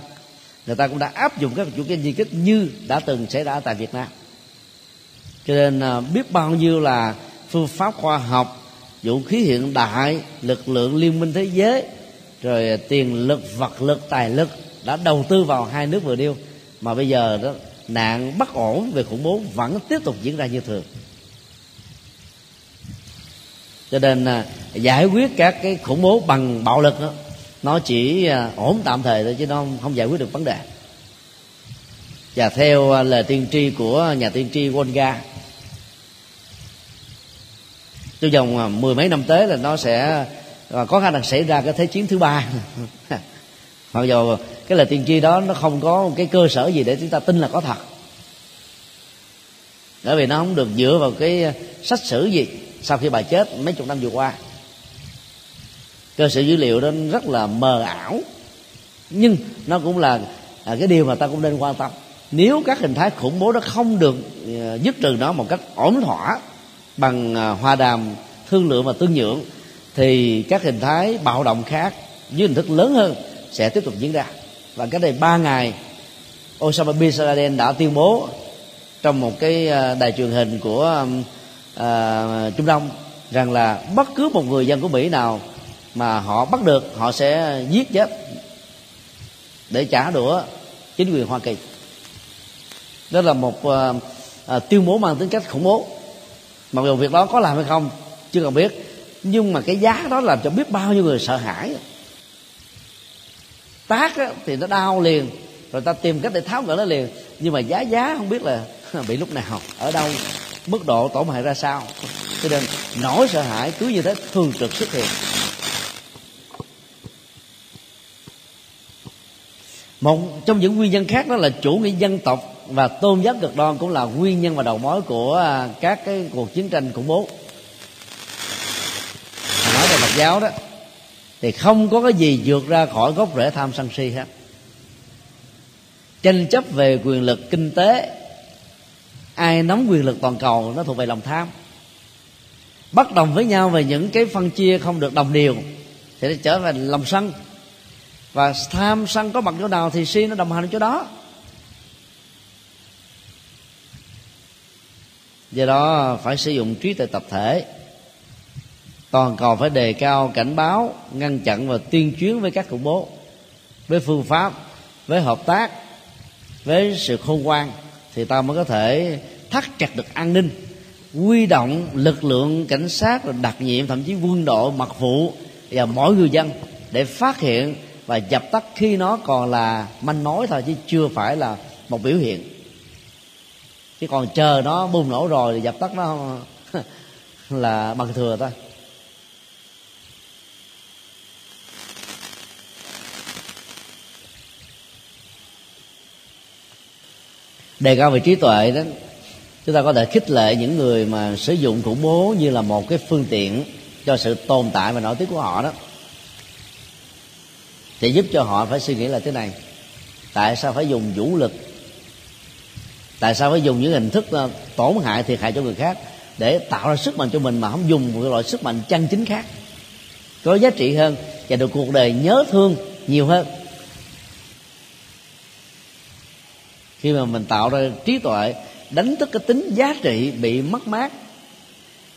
người ta cũng đã áp dụng các chủ kiến di kích như đã từng xảy ra tại Việt Nam. Cho nên à, biết bao nhiêu là phương pháp khoa học, vũ khí hiện đại, lực lượng liên minh thế giới, rồi tiền lực, vật lực, tài lực đã đầu tư vào hai nước vừa điêu mà bây giờ đó, nạn bất ổn về khủng bố vẫn tiếp tục diễn ra như thường cho nên à, giải quyết các cái khủng bố bằng bạo lực đó, nó chỉ à, ổn tạm thời thôi chứ nó không giải quyết được vấn đề. Và theo à, lời tiên tri của nhà tiên tri Volga trong vòng à, mười mấy năm tới là nó sẽ à, có khả năng xảy ra cái thế chiến thứ ba. Mặc dù cái lời tiên tri đó nó không có một cái cơ sở gì để chúng ta tin là có thật. Bởi vì nó không được dựa vào cái à, sách sử gì sau khi bà chết, mấy chục năm vừa qua, cơ sở dữ liệu đó rất là mờ ảo. Nhưng nó cũng là à, cái điều mà ta cũng nên quan tâm. Nếu các hình thái khủng bố đó không được à, dứt trừ nó một cách ổn thỏa bằng à, hòa đàm, thương lượng và tương nhượng, thì các hình thái bạo động khác với hình thức lớn hơn sẽ tiếp tục diễn ra. Và cái đây ba ngày, Osama bin Laden đã tuyên bố trong một cái đài truyền hình của à, Trung Đông rằng là bất cứ một người dân của Mỹ nào mà họ bắt được họ sẽ giết chết để trả đũa chính quyền Hoa Kỳ. Đó là một à, à, tuyên bố mang tính cách khủng bố. Mặc dù việc đó có làm hay không chưa cần biết nhưng mà cái giá đó làm cho biết bao nhiêu người sợ hãi. Tác á, thì nó đau liền rồi ta tìm cách để tháo gỡ nó liền nhưng mà giá giá không biết là bị lúc nào ở đâu mức độ tổn hại ra sao? Cho nên nỗi sợ hãi cứ như thế thường trực xuất hiện. Một trong những nguyên nhân khác đó là chủ nghĩa dân tộc và tôn giáo cực đoan cũng là nguyên nhân và đầu mối của à, các cái cuộc chiến tranh khủng bố. Nói về Phật giáo đó, thì không có cái gì vượt ra khỏi gốc rễ tham sân si hết. Tranh chấp về quyền lực kinh tế ai nắm quyền lực toàn cầu nó thuộc về lòng tham. Bất đồng với nhau về những cái phân chia không được đồng đều, thì nó trở thành lòng sân. Và tham sân có mặt chỗ nào thì si nó đồng hành chỗ đó. Do đó phải sử dụng trí tuệ tập thể. Toàn cầu phải đề cao cảnh báo, ngăn chặn và tuyên chuyến với các khủng bố, với phương pháp, với hợp tác, với sự khôn ngoan thì ta mới có thể thắt chặt được an ninh, quy động lực lượng cảnh sát rồi đặc nhiệm, thậm chí quân đội mật vụ và mỗi người dân để phát hiện và dập tắt khi nó còn là manh mối thôi, chứ chưa phải là một biểu hiện. Chứ còn chờ nó bùng nổ rồi thì dập tắt nó là bằng thừa thôi. Đề cao về trí tuệ đó, chúng ta có thể khích lệ những người mà sử dụng khủng bố như là một cái phương tiện cho sự tồn tại và nổi tiếng của họ đó. Thì giúp cho họ phải suy nghĩ là thế này, tại sao phải dùng vũ lực? Tại sao phải dùng những hình thức tổn hại thiệt hại cho người khác để tạo ra sức mạnh cho mình mà không dùng một loại sức mạnh chân chính khác, có giá trị hơn và được cuộc đời nhớ thương nhiều hơn? Khi mà mình tạo ra trí tuệ đánh thức cái tính giá trị bị mất mát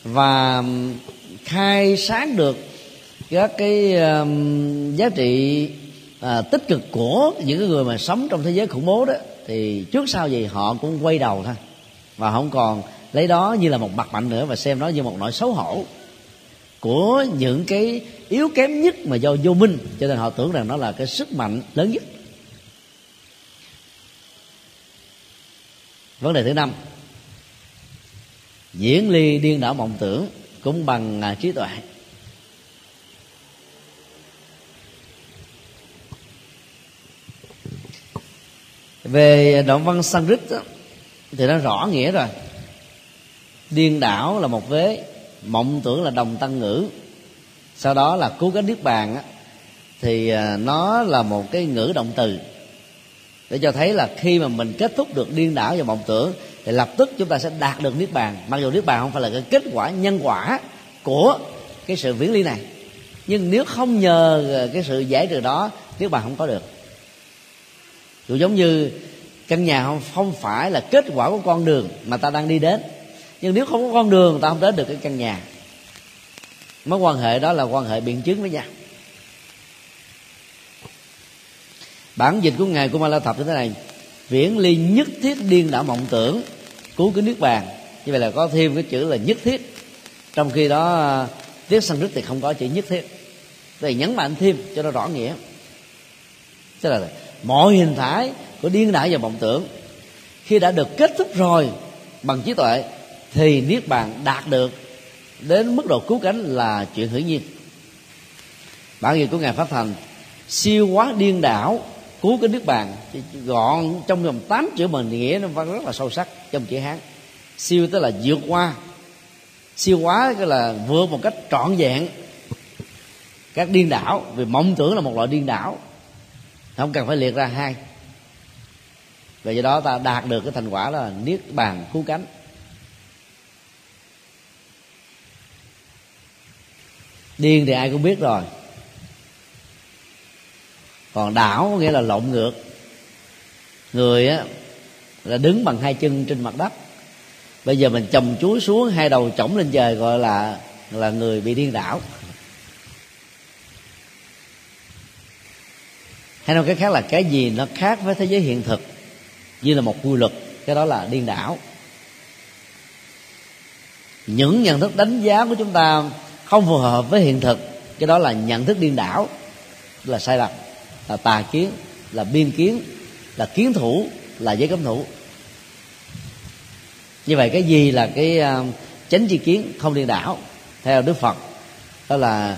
và khai sáng được các cái um, giá trị à, tích cực của những người mà sống trong thế giới khủng bố đó thì trước sau gì họ cũng quay đầu thôi. Và không còn lấy đó như là một mặt mạnh nữa và xem nó như một nỗi xấu hổ của những cái yếu kém nhất mà do vô minh. Cho nên họ tưởng rằng nó là cái sức mạnh lớn nhất. Vấn đề thứ năm. Diễn ly điên đảo mộng tưởng cũng bằng à, trí tuệ. Về động văn sanskrit thì nó rõ nghĩa rồi. Điên đảo là một vế mộng tưởng là đồng tăng ngữ. Sau đó là cứu cánh niết bàn á, thì à, nó là một cái ngữ động từ để cho thấy là khi mà mình kết thúc được điên đảo và mộng tưởng thì lập tức chúng ta sẽ đạt được niết bàn. Mặc dù niết bàn không phải là cái kết quả nhân quả của cái sự viễn ly này nhưng nếu không nhờ cái sự giải trừ đó niết bàn không có được. Dù giống như căn nhà không, không phải là kết quả của con đường mà ta đang đi đến nhưng nếu không có con đường ta không đến được cái căn nhà. Mối quan hệ đó là quan hệ biện chứng với nhau. Bản dịch của ngài của ma thập như thế này viễn ly nhất thiết điên đảo mộng tưởng cứu cái nước bàn. Như vậy là có thêm cái chữ là nhất thiết. Trong khi đó à, tiếng sanskrit thì không có chữ nhất thiết. Thì nhấn mạnh thêm cho nó rõ nghĩa. Tức là mọi hình thái của điên đảo và mộng tưởng khi đã được kết thúc rồi bằng trí tuệ thì niết bàn đạt được đến mức độ cứu cánh là chuyện hiển nhiên. Bản dịch của ngài pháp thành, siêu quá điên đảo cứu cái nước bàn. Gọn trong vòng tám chữ mà nghĩa nó văn rất là sâu sắc trong chữ hán. Siêu tức là vượt qua. Siêu quá tức là vượt một cách trọn vẹn. Các điên đảo, vì mộng tưởng là một loại điên đảo. Không cần phải liệt ra hai. Và do đó ta đạt được cái thành quả là niết bàn cứu cánh. Điên thì ai cũng biết rồi còn đảo nghĩa là lộn ngược. Người á, là đứng bằng hai chân trên mặt đất. Bây giờ mình chồng chuối xuống, hai đầu chổng lên trời gọi là là người bị điên đảo. Hay nói cái khác là cái gì nó khác với thế giới hiện thực? Như là một quy luật, cái đó là điên đảo. Những nhận thức đánh giá của chúng ta không phù hợp với hiện thực, cái đó là nhận thức điên đảo, là sai lầm là tà kiến, là biên kiến, là kiến thủ, là giới cấm thủ. Như vậy cái gì là cái à, chánh chi kiến không điên đảo theo đức phật? Đó là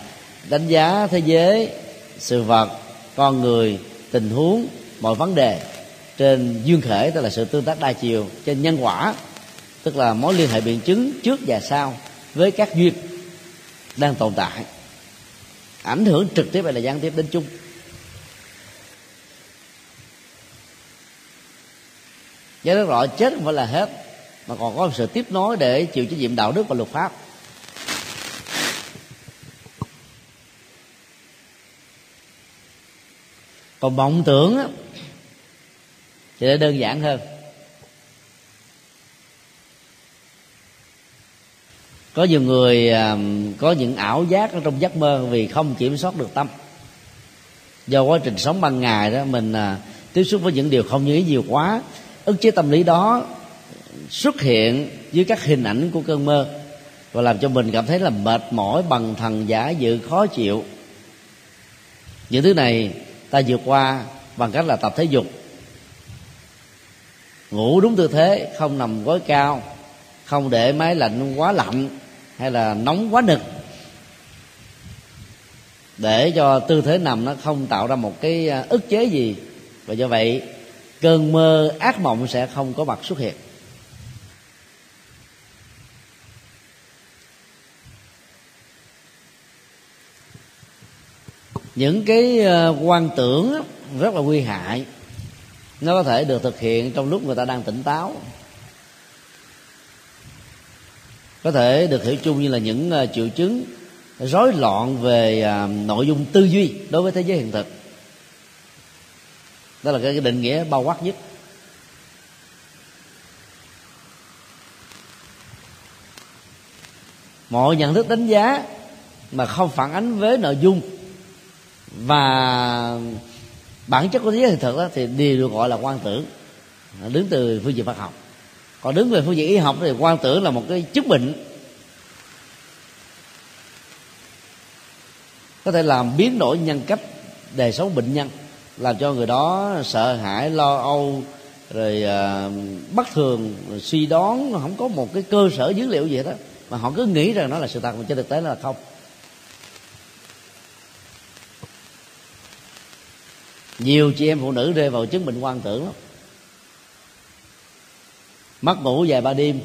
đánh giá thế giới, sự vật, con người, tình huống, mọi vấn đề trên duyên khể tức là sự tương tác đa chiều trên nhân quả, tức là mối liên hệ biện chứng trước và sau với các duyên đang tồn tại. Ảnh hưởng trực tiếp hay là gián tiếp đến chung Nhớ rất rõ chết không phải là hết Mà còn có sự tiếp nối để chịu trách nhiệm đạo đức và luật pháp. Còn vọng tưởng á, thì nó đơn giản hơn. Có nhiều người à, có những ảo giác ở trong giấc mơ vì không kiểm soát được tâm. Do quá trình sống ban ngày đó mình à, tiếp xúc với những điều không như ý nhiều quá ức chế tâm lý đó xuất hiện dưới các hình ảnh của cơn mơ và làm cho mình cảm thấy là mệt mỏi, bằng thần giả dự, khó chịu. Những thứ này ta vượt qua bằng cách là tập thể dục. Ngủ đúng tư thế, không nằm gối cao, không để máy lạnh quá lạnh hay là nóng quá nực. Để cho tư thế nằm nó không tạo ra một cái à, ức chế gì. Và do vậy cơn mơ, ác mộng sẽ không có mặt xuất hiện. Những cái ờ, quan tưởng rất là nguy hại. Nó có thể được thực hiện trong lúc người ta đang tỉnh táo. Có thể được hiểu chung như là những ờ, triệu chứng rối loạn về ờ, nội dung tư duy đối với thế giới hiện thực đó là cái định nghĩa bao quát nhất. Mọi nhận thức đánh giá mà không phản ánh với nội dung và bản chất của thế giới hiện thực đó thì đều được gọi là quan tưởng. Đứng từ phương diện Phật học. Còn đứng về phương diện y học thì quan tưởng là một cái chứng bệnh. Có thể làm biến đổi nhân cách đời sống bệnh nhân làm cho người đó sợ hãi lo âu rồi uh, bất thường rồi suy đoán không có một cái cơ sở dữ liệu gì đó mà họ cứ nghĩ rằng nó là sự thật mà trên thực tế nó là không. Nhiều chị em phụ nữ rơi vào chứng bệnh quan tưởng lắm. Mất ngủ vài ba đêm.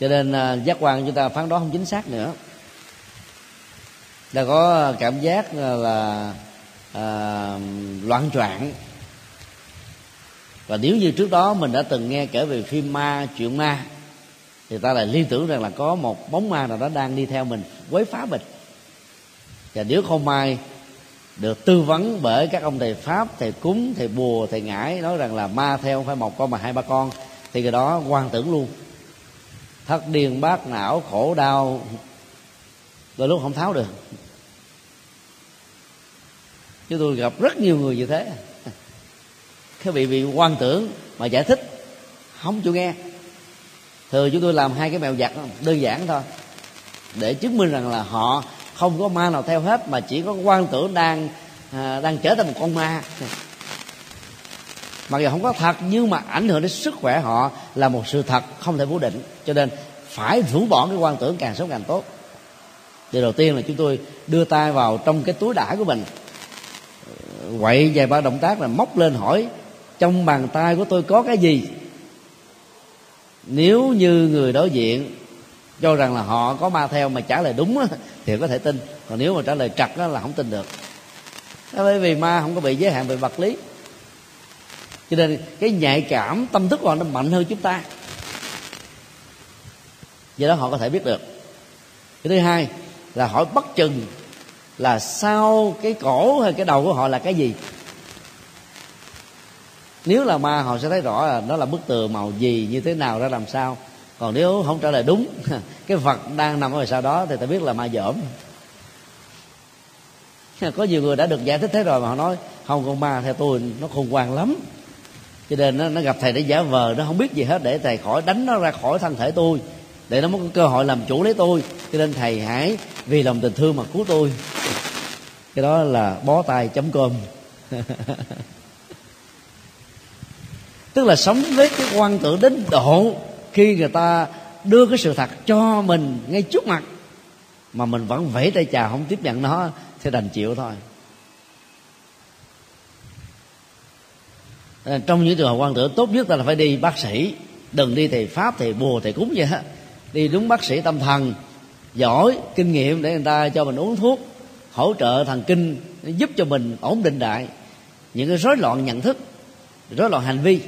Cho nên à, giác quan chúng ta phán đoán không chính xác nữa. Đã có cảm giác là à, loạn choạng. Và nếu như trước đó mình đã từng nghe kể về phim ma chuyện ma thì ta lại liên tưởng rằng là có một bóng ma nào đó đang đi theo mình quấy phá mình. Và nếu không may được tư vấn bởi các ông thầy pháp thầy cúng thầy bùa thầy ngải nói rằng là ma theo không phải một con mà hai ba con thì cái đó quan tưởng luôn. Thất điên bát não khổ đau đôi lúc không tháo được chứ tôi gặp rất nhiều người như thế. Cái bị bị quan tưởng mà giải thích không chịu nghe. Thường chúng tôi làm hai cái mèo giặt đơn giản thôi. Để chứng minh rằng là họ không có ma nào theo hết mà chỉ có quan tưởng đang à, đang trở thành một con ma. Mặc dù không có thật nhưng mà ảnh hưởng đến sức khỏe họ là một sự thật không thể phủ định. Cho nên phải rũ bỏ cái quan tưởng càng sớm càng tốt. Điều đầu tiên là chúng tôi đưa tay vào trong cái túi đãi của mình quậy vài ba động tác là móc lên hỏi, trong bàn tay của tôi có cái gì? Nếu như người đối diện cho rằng là họ có ma theo mà trả lời đúng thì có thể tin. Còn nếu mà trả lời trật là không tin được. Bởi vì ma không có bị giới hạn về vật lý. Cho nên cái nhạy cảm, tâm thức của họ nó mạnh hơn chúng ta. Do đó họ có thể biết được. Cái thứ hai là hỏi bất chừng là sau cái cổ hay cái đầu của họ là cái gì? Nếu là ma họ sẽ thấy rõ là nó là bức tường màu gì như thế nào ra làm sao. Còn nếu không trả lời đúng cái vật đang nằm ở sau đó thì ta biết là ma dởm. Có nhiều người đã được giải thích thế rồi mà họ nói không con ma theo tôi nó khôn ngoan lắm. Cho nên nó, nó gặp thầy để giả vờ nó không biết gì hết để thầy khỏi đánh nó ra khỏi thân thể tôi để nó có cơ hội làm chủ lấy tôi. Cho nên thầy hãy vì lòng tình thương mà cứu tôi cái đó là bó tay chấm cơm. Tức là sống với cái quan tưởng đến độ khi người ta đưa cái sự thật cho mình ngay trước mặt, mà mình vẫn vẫy tay chào, không tiếp nhận nó, thì đành chịu thôi. À, trong những trường hợp quan tưởng tốt nhất ta là phải đi bác sĩ. Đừng đi thầy pháp, thầy bùa, thầy cúng vậy hết đi đúng bác sĩ tâm thần, giỏi, kinh nghiệm để người ta cho mình uống thuốc hỗ trợ thần kinh giúp cho mình ổn định lại những cái rối loạn nhận thức rối loạn hành vi.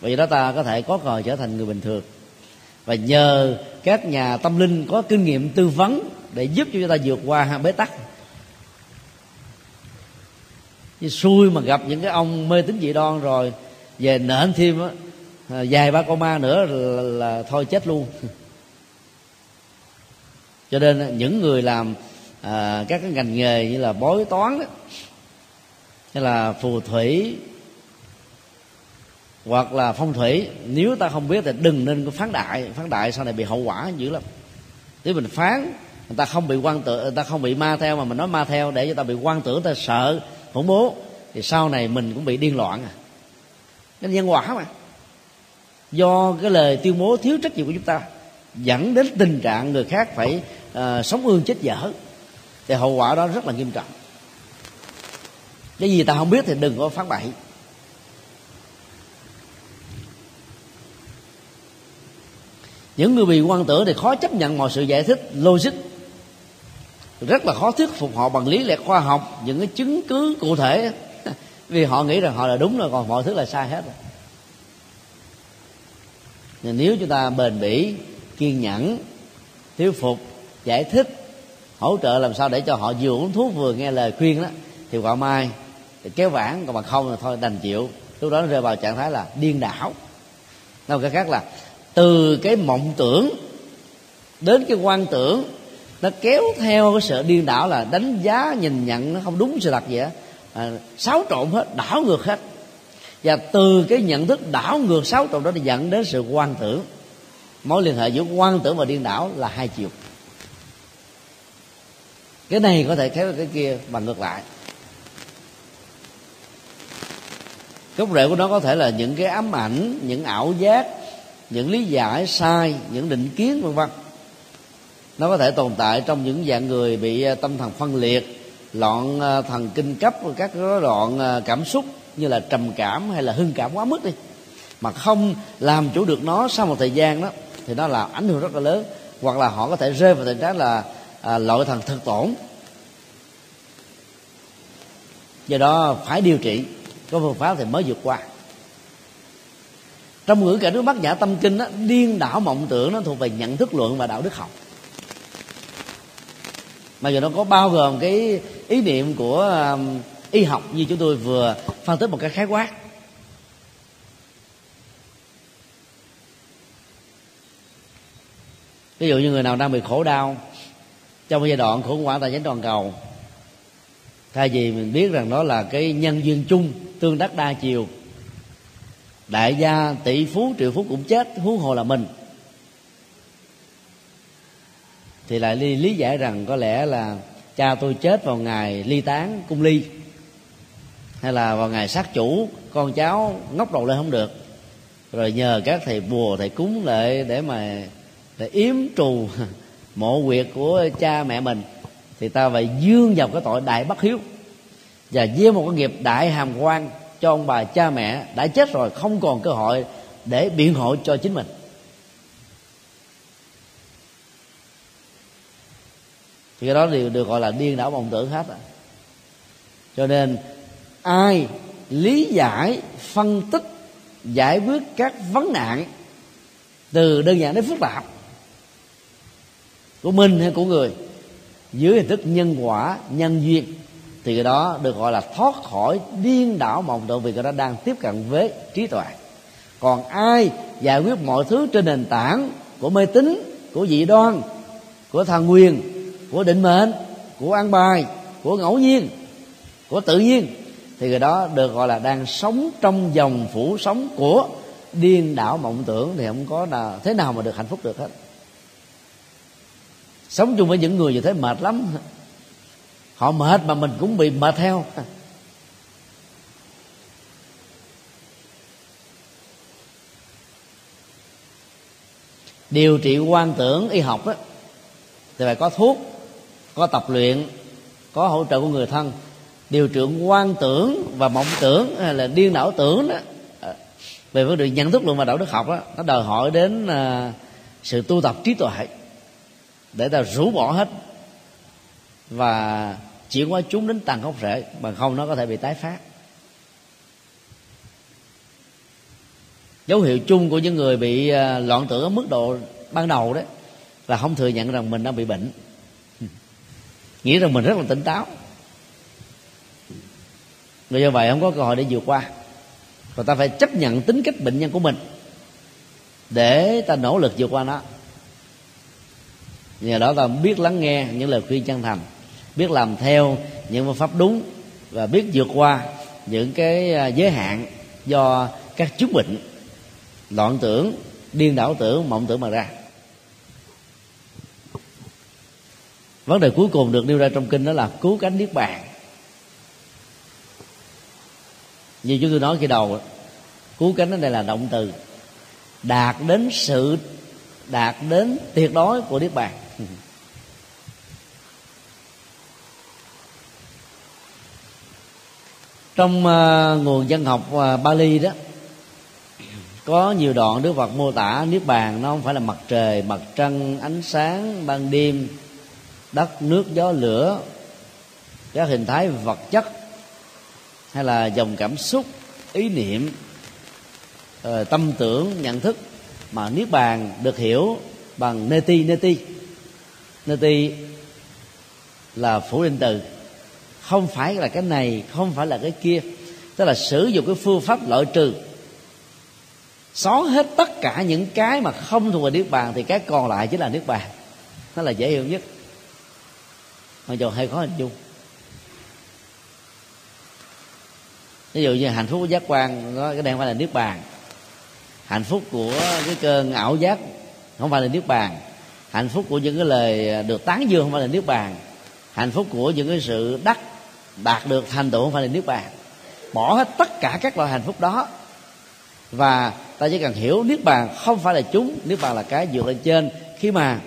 Vì đó ta có thể có cơ trở thành người bình thường. Và nhờ các nhà tâm linh có kinh nghiệm tư vấn để giúp cho chúng ta vượt qua bế tắc. Như xui mà gặp những cái ông mê tín dị đoan rồi về nện thêm á à, vài ba con ma nữa là, là thôi chết luôn. cho nên à, những người làm à, các cái ngành nghề như là bói toán đó hay là phù thủy hoặc là phong thủy nếu ta không biết thì đừng nên có phán đại. Phán đại sau này bị hậu quả dữ lắm. Nếu mình phán người ta không bị quan tưởng người ta không bị ma theo mà mình nói ma theo để cho ta bị quan tưởng ta sợ khủng bố thì sau này mình cũng bị điên loạn à. Cái nhân quả mà. Do cái lời tuyên bố thiếu trách nhiệm của chúng ta dẫn đến tình trạng người khác phải uh, sống ương chết dở. Thì hậu quả đó rất là nghiêm trọng. Cái gì ta không biết thì đừng có phát bậy. Những người bị quan tưởng thì khó chấp nhận mọi sự giải thích logic. Rất là khó thuyết phục họ bằng lý lẽ khoa học những cái chứng cứ cụ thể. Vì họ nghĩ rằng họ là đúng rồi còn mọi thứ là sai hết rồi. Nếu chúng ta bền bỉ kiên nhẫn thuyết phục giải thích hỗ trợ làm sao để cho họ vừa uống thuốc vừa nghe lời khuyên đó. Thì quả mai thì kéo vãn còn mà không là thôi đành chịu. Lúc đó nó rơi vào trạng thái là điên đảo. Nói cái khác là từ cái mộng tưởng đến cái quan tưởng nó kéo theo cái sự điên đảo là đánh giá nhìn nhận nó không đúng sự thật vậy à, xáo trộn hết đảo ngược hết. Và từ cái nhận thức đảo ngược xáo trộn đó thì dẫn đến sự quan tưởng mối liên hệ giữa quan tưởng và điên đảo là hai chiều. Cái này có thể kéo cái kia và ngược lại. Gốc rễ của nó có thể là những cái ám ảnh, những ảo giác, những lý giải sai, những định kiến, vân vân. Nó có thể tồn tại trong những dạng người bị à, tâm thần phân liệt, loạn à, thần kinh cấp các rối loạn à, cảm xúc như là trầm cảm hay là hưng cảm quá mức đi. Mà không làm chủ được nó sau một thời gian đó thì nó là ảnh hưởng rất là lớn. Hoặc là họ có thể rơi vào tình trạng là à, loại thần thực tổn. Do đó phải điều trị có phương pháp thì mới vượt qua. Trong ngữ cảnh nước bác giả tâm kinh đó, điên đảo mộng tưởng nó thuộc về nhận thức luận và đạo đức học. Mà giờ nó có bao gồm cái ý niệm của um, y học như chúng tôi vừa phân tích một cái khái quát. Ví dụ như người nào đang bị khổ đau trong giai đoạn khủng hoảng tài chính toàn cầu thay vì mình biết rằng đó là cái nhân duyên chung tương đắc đa chiều đại gia tỷ phú triệu phú cũng chết huống hồ là mình thì lại lý, lý giải rằng có lẽ là cha tôi chết vào ngày ly tán cung ly hay là vào ngày sát chủ con cháu ngóc đầu lên không được rồi nhờ các thầy bùa thầy cúng lại để mà để yếm trù mộ quyệt của cha mẹ mình, thì ta phải dương vào cái tội đại bất hiếu và gieo một cái nghiệp đại hàm quan cho ông bà cha mẹ đã chết rồi, không còn cơ hội để biện hộ cho chính mình thì cái đó đều được gọi là điên đảo vọng tưởng hết à. cho nên ai lý giải, phân tích, giải quyết các vấn nạn từ đơn giản đến phức tạp của mình hay của người. Dưới hình thức nhân quả, nhân duyên, thì cái đó được gọi là thoát khỏi điên đảo mộng tưởng vì cái đó đang tiếp cận với trí tuệ. Còn ai giải quyết mọi thứ trên nền tảng của mê tín, của dị đoan, của thần quyền, của định mệnh, của an bài, của ngẫu nhiên, của tự nhiên, thì người đó được gọi là đang sống trong dòng phủ sống của điên đảo mộng tưởng thì không có là thế nào mà được hạnh phúc được hết sống chung với những người như thế mệt lắm. Họ mệt mà mình cũng bị mệt theo. Điều trị quan tưởng y học đó, thì phải có thuốc có tập luyện có hỗ trợ của người thân. Điều trị quan tưởng và mộng tưởng hay là điên đảo tưởng đó à, về vấn đề nhận thức luận và đạo đức học đó, nó đòi hỏi đến à, sự tu tập trí tuệ để ta rũ bỏ hết. Và chuyển hóa chúng đến tầng gốc rễ, bằng không nó có thể bị tái phát. Dấu hiệu chung của những người bị à, loạn tưởng ở mức độ ban đầu đấy là không thừa nhận rằng mình đang bị bệnh. Nghĩ rằng mình rất là tỉnh táo. Người do vậy không có cơ hội để vượt qua. Và ta phải chấp nhận tính cách bệnh nhân của mình để ta nỗ lực vượt qua nó nhờ đó ta biết lắng nghe những lời khuyên chân thành, biết làm theo những phương pháp đúng và biết vượt qua những cái à, giới hạn do các chứng bệnh, loạn tưởng, điên đảo tưởng, mộng tưởng mà ra. Vấn đề cuối cùng được nêu ra trong kinh đó là cứu cánh niết bàn. Như chúng tôi nói khi đầu, cứu cánh ở đây là động từ, đạt đến sự, đạt đến tuyệt đối của niết bàn. Trong uh, nguồn dân học uh, Bali đó có nhiều đoạn Đức Phật mô tả niết bàn nó không phải là mặt trời mặt trăng ánh sáng ban đêm đất nước gió lửa các hình thái vật chất hay là dòng cảm xúc ý niệm uh, tâm tưởng nhận thức mà niết bàn được hiểu bằng neti neti. Neti là phủ định từ không phải là cái này, không phải là cái kia. Tức là sử dụng cái phương pháp loại trừ. Xóa hết tất cả những cái mà không thuộc về niết bàn thì cái còn lại chính là niết bàn. Nó là dễ hiểu nhất. Mặc dù hay khó hình dung. Ví dụ như hạnh phúc của giác quan, nó cái đây không phải là niết bàn. Hạnh phúc của cái cơn ảo giác không phải là niết bàn. Hạnh phúc của những cái lời được tán dương không phải là niết bàn. Hạnh phúc của những cái sự đắc đạt được thành tựu không phải là niết bàn. Bỏ hết tất cả các loại hạnh phúc đó. Và ta chỉ cần hiểu niết bàn không phải là chúng. Niết bàn là cái vượt lên trên. Khi mà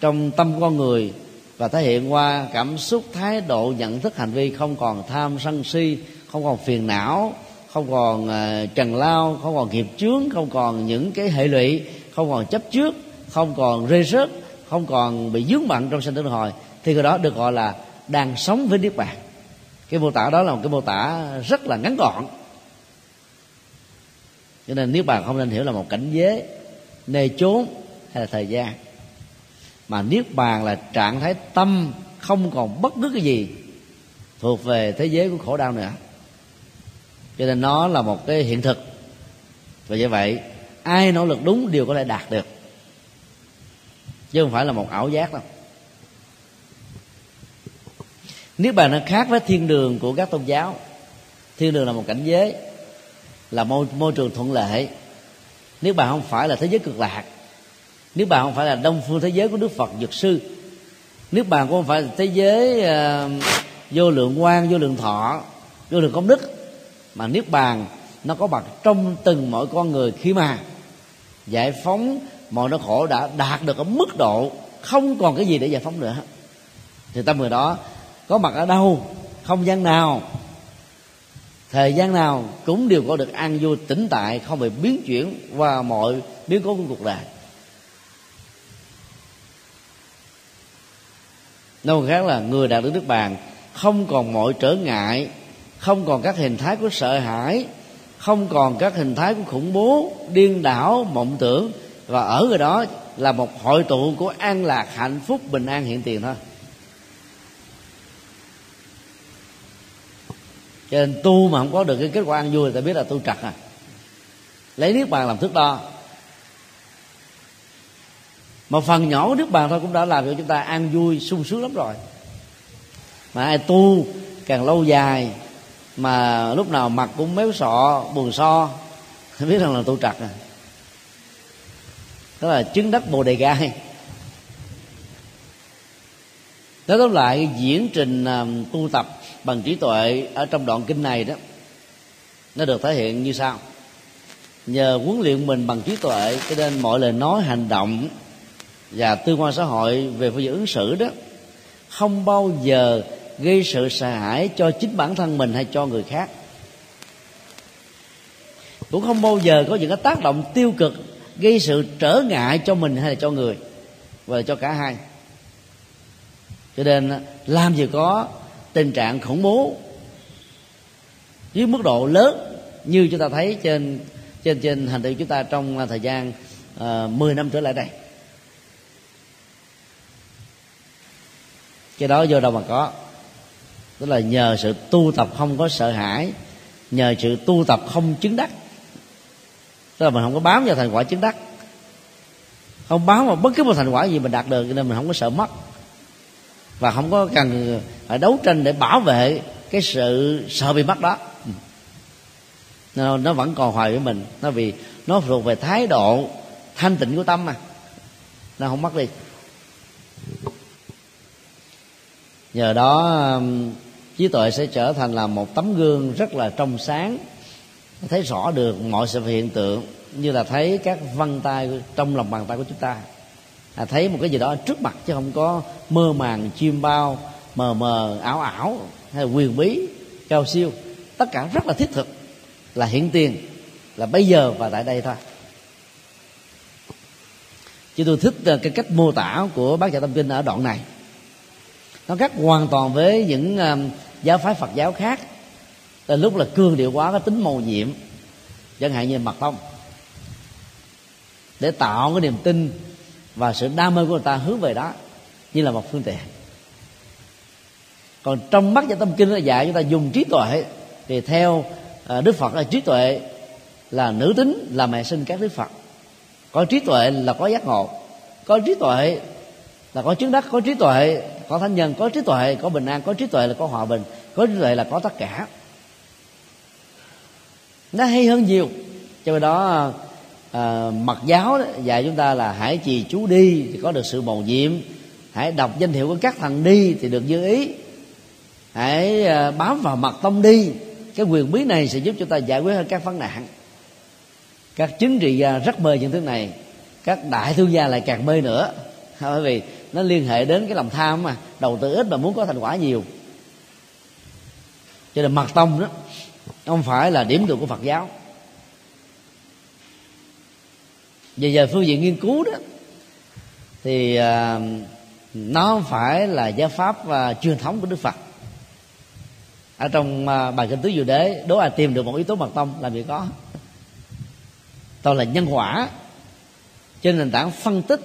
trong tâm con người và thể hiện qua cảm xúc thái độ nhận thức hành vi không còn tham sân si không còn phiền não không còn uh, trần lao không còn nghiệp chướng không còn những cái hệ lụy không còn chấp trước không còn rê rớt không còn bị dướng bận trong sinh tử hồi thì người đó được gọi là đang sống với niết bàn cái mô tả đó là một cái mô tả rất là ngắn gọn. Cho nên niết bàn không nên hiểu là một cảnh giới, nơi chốn hay là thời gian. Mà niết bàn là trạng thái tâm không còn bất cứ cái gì thuộc về thế giới của khổ đau nữa. Cho nên nó là một cái hiện thực. Và như vậy, ai nỗ lực đúng đều có thể đạt được. Chứ không phải là một ảo giác đâu niết bàn nó khác với thiên đường của các tôn giáo thiên đường là một cảnh giới là môi, môi trường thuận lợi. Niết bàn không phải là thế giới cực lạc niết bàn không phải là đông phương thế giới của đức phật dược sư niết bàn cũng không phải là thế giới uh, vô lượng quan vô lượng thọ vô lượng công đức mà niết bàn nó có mặt trong từng mỗi con người khi mà giải phóng mọi nỗi khổ đã đạt được ở mức độ không còn cái gì để giải phóng nữa. Thì tâm người đó có mặt ở đâu? Không gian nào? Thời gian nào cũng đều có được an vui, tĩnh tại, không bị biến chuyển qua mọi biến cố của cuộc đời. Nói khác là người đạt được nước bàn không còn mọi trở ngại, không còn các hình thái của sợ hãi, không còn các hình thái của khủng bố, điên đảo, mộng tưởng. Và ở người đó là một hội tụ của an lạc, hạnh phúc, bình an, hiện tiền thôi. Cho nên tu mà không có được cái kết quả an vui ta biết là tu trật à. Lấy niết bàn làm thước đo. Mà phần nhỏ của nước bàn thôi cũng đã làm cho chúng ta an vui, sung sướng lắm rồi. Mà ai tu càng lâu dài, mà lúc nào mặt cũng méo sọ, buồn so, biết rằng là tu trật à. Đó là chứng đắc bồ đề gai. Nói tóm lại diễn trình à, tu tập bằng trí tuệ ở trong đoạn kinh này đó, nó được thể hiện như sau. Nhờ huấn luyện mình bằng trí tuệ, cho nên mọi lời nói, hành động và tương quan xã hội về phương diện ứng xử đó, không bao giờ gây sự sợ hãi cho chính bản thân mình hay cho người khác. Cũng không bao giờ có những cái tác động tiêu cực gây sự trở ngại cho mình hay là cho người và cho cả hai. Cho nên làm gì có tình trạng khủng bố dưới mức độ lớn như chúng ta thấy trên trên trên hành động chúng ta trong à, thời gian à, uh, 10 năm trở lại đây. Cái đó do đâu mà có. Tức là nhờ sự tu tập không có sợ hãi nhờ sự tu tập không chứng đắc. Tức là mình không có bám vào thành quả chứng đắc. Không bám vào bất cứ một thành quả gì mình đạt được cho nên mình không có sợ mất. Và không có cần phải đấu tranh để bảo vệ cái sự sợ bị mất đó. Ừ. Nó, nó vẫn còn hoài với mình. Nó vì nó thuộc về thái độ thanh tịnh của tâm mà. Nó không mất đi. Nhờ đó trí tuệ sẽ trở thành là một tấm gương rất là trong sáng. Thấy rõ được mọi sự hiện tượng như là thấy các vân tay trong lòng bàn tay của chúng ta. À, thấy một cái gì đó trước mặt chứ không có mơ màng chiêm bao mờ mờ, ảo ảo, hay là quyền bí, cao siêu. Tất cả rất là thiết thực, là hiện tiền, là bây giờ và tại đây thôi. Chứ tôi thích ờ, cái cách mô tả của bác giả tâm kinh ở đoạn này. Nó khác hoàn toàn với những ờ, giáo phái phật giáo khác. Từ lúc là cương điệu quá cái tính màu nhiệm, chẳng hạn như mật tông. Để tạo cái niềm tin và sự đam mê của người ta hướng về đó, như là một phương tiện còn trong mắt và tâm kinh nó dạy chúng ta dùng trí tuệ. Thì theo à, đức phật là trí tuệ là nữ tính là mẹ sinh các đức phật. Có trí tuệ là có giác ngộ. Có trí tuệ là có chứng đắc có trí tuệ có thánh nhân có trí tuệ có bình an có trí tuệ là có hòa bình có trí tuệ là có tất cả. Nó hay hơn nhiều. Cho nên đó à, mật giáo đó, dạy chúng ta là hãy trì chú đi thì có được sự mầu nhiệm hãy đọc danh hiệu của các thần đi thì được như ý hãy ờ, bám vào mật tông đi. Cái quyền bí này sẽ giúp chúng ta giải quyết hơn các vấn nạn. Các chính trị gia rất mê những thứ này. Các đại thương gia lại càng mê nữa. Bởi vì nó liên hệ đến cái lòng tham mà. Đầu tư ít mà muốn có thành quả nhiều. Cho nên mật tông đó không phải là điểm tựa của phật giáo. Về giờ phương diện nghiên cứu đó thì uh, nó không phải là giáo pháp uh, truyền thống của đức phật ở trong à, bài kinh tứ diệu đế, đố ai tìm được một yếu tố mật tông là gì có. Toàn là nhân quả. Trên nền tảng phân tích,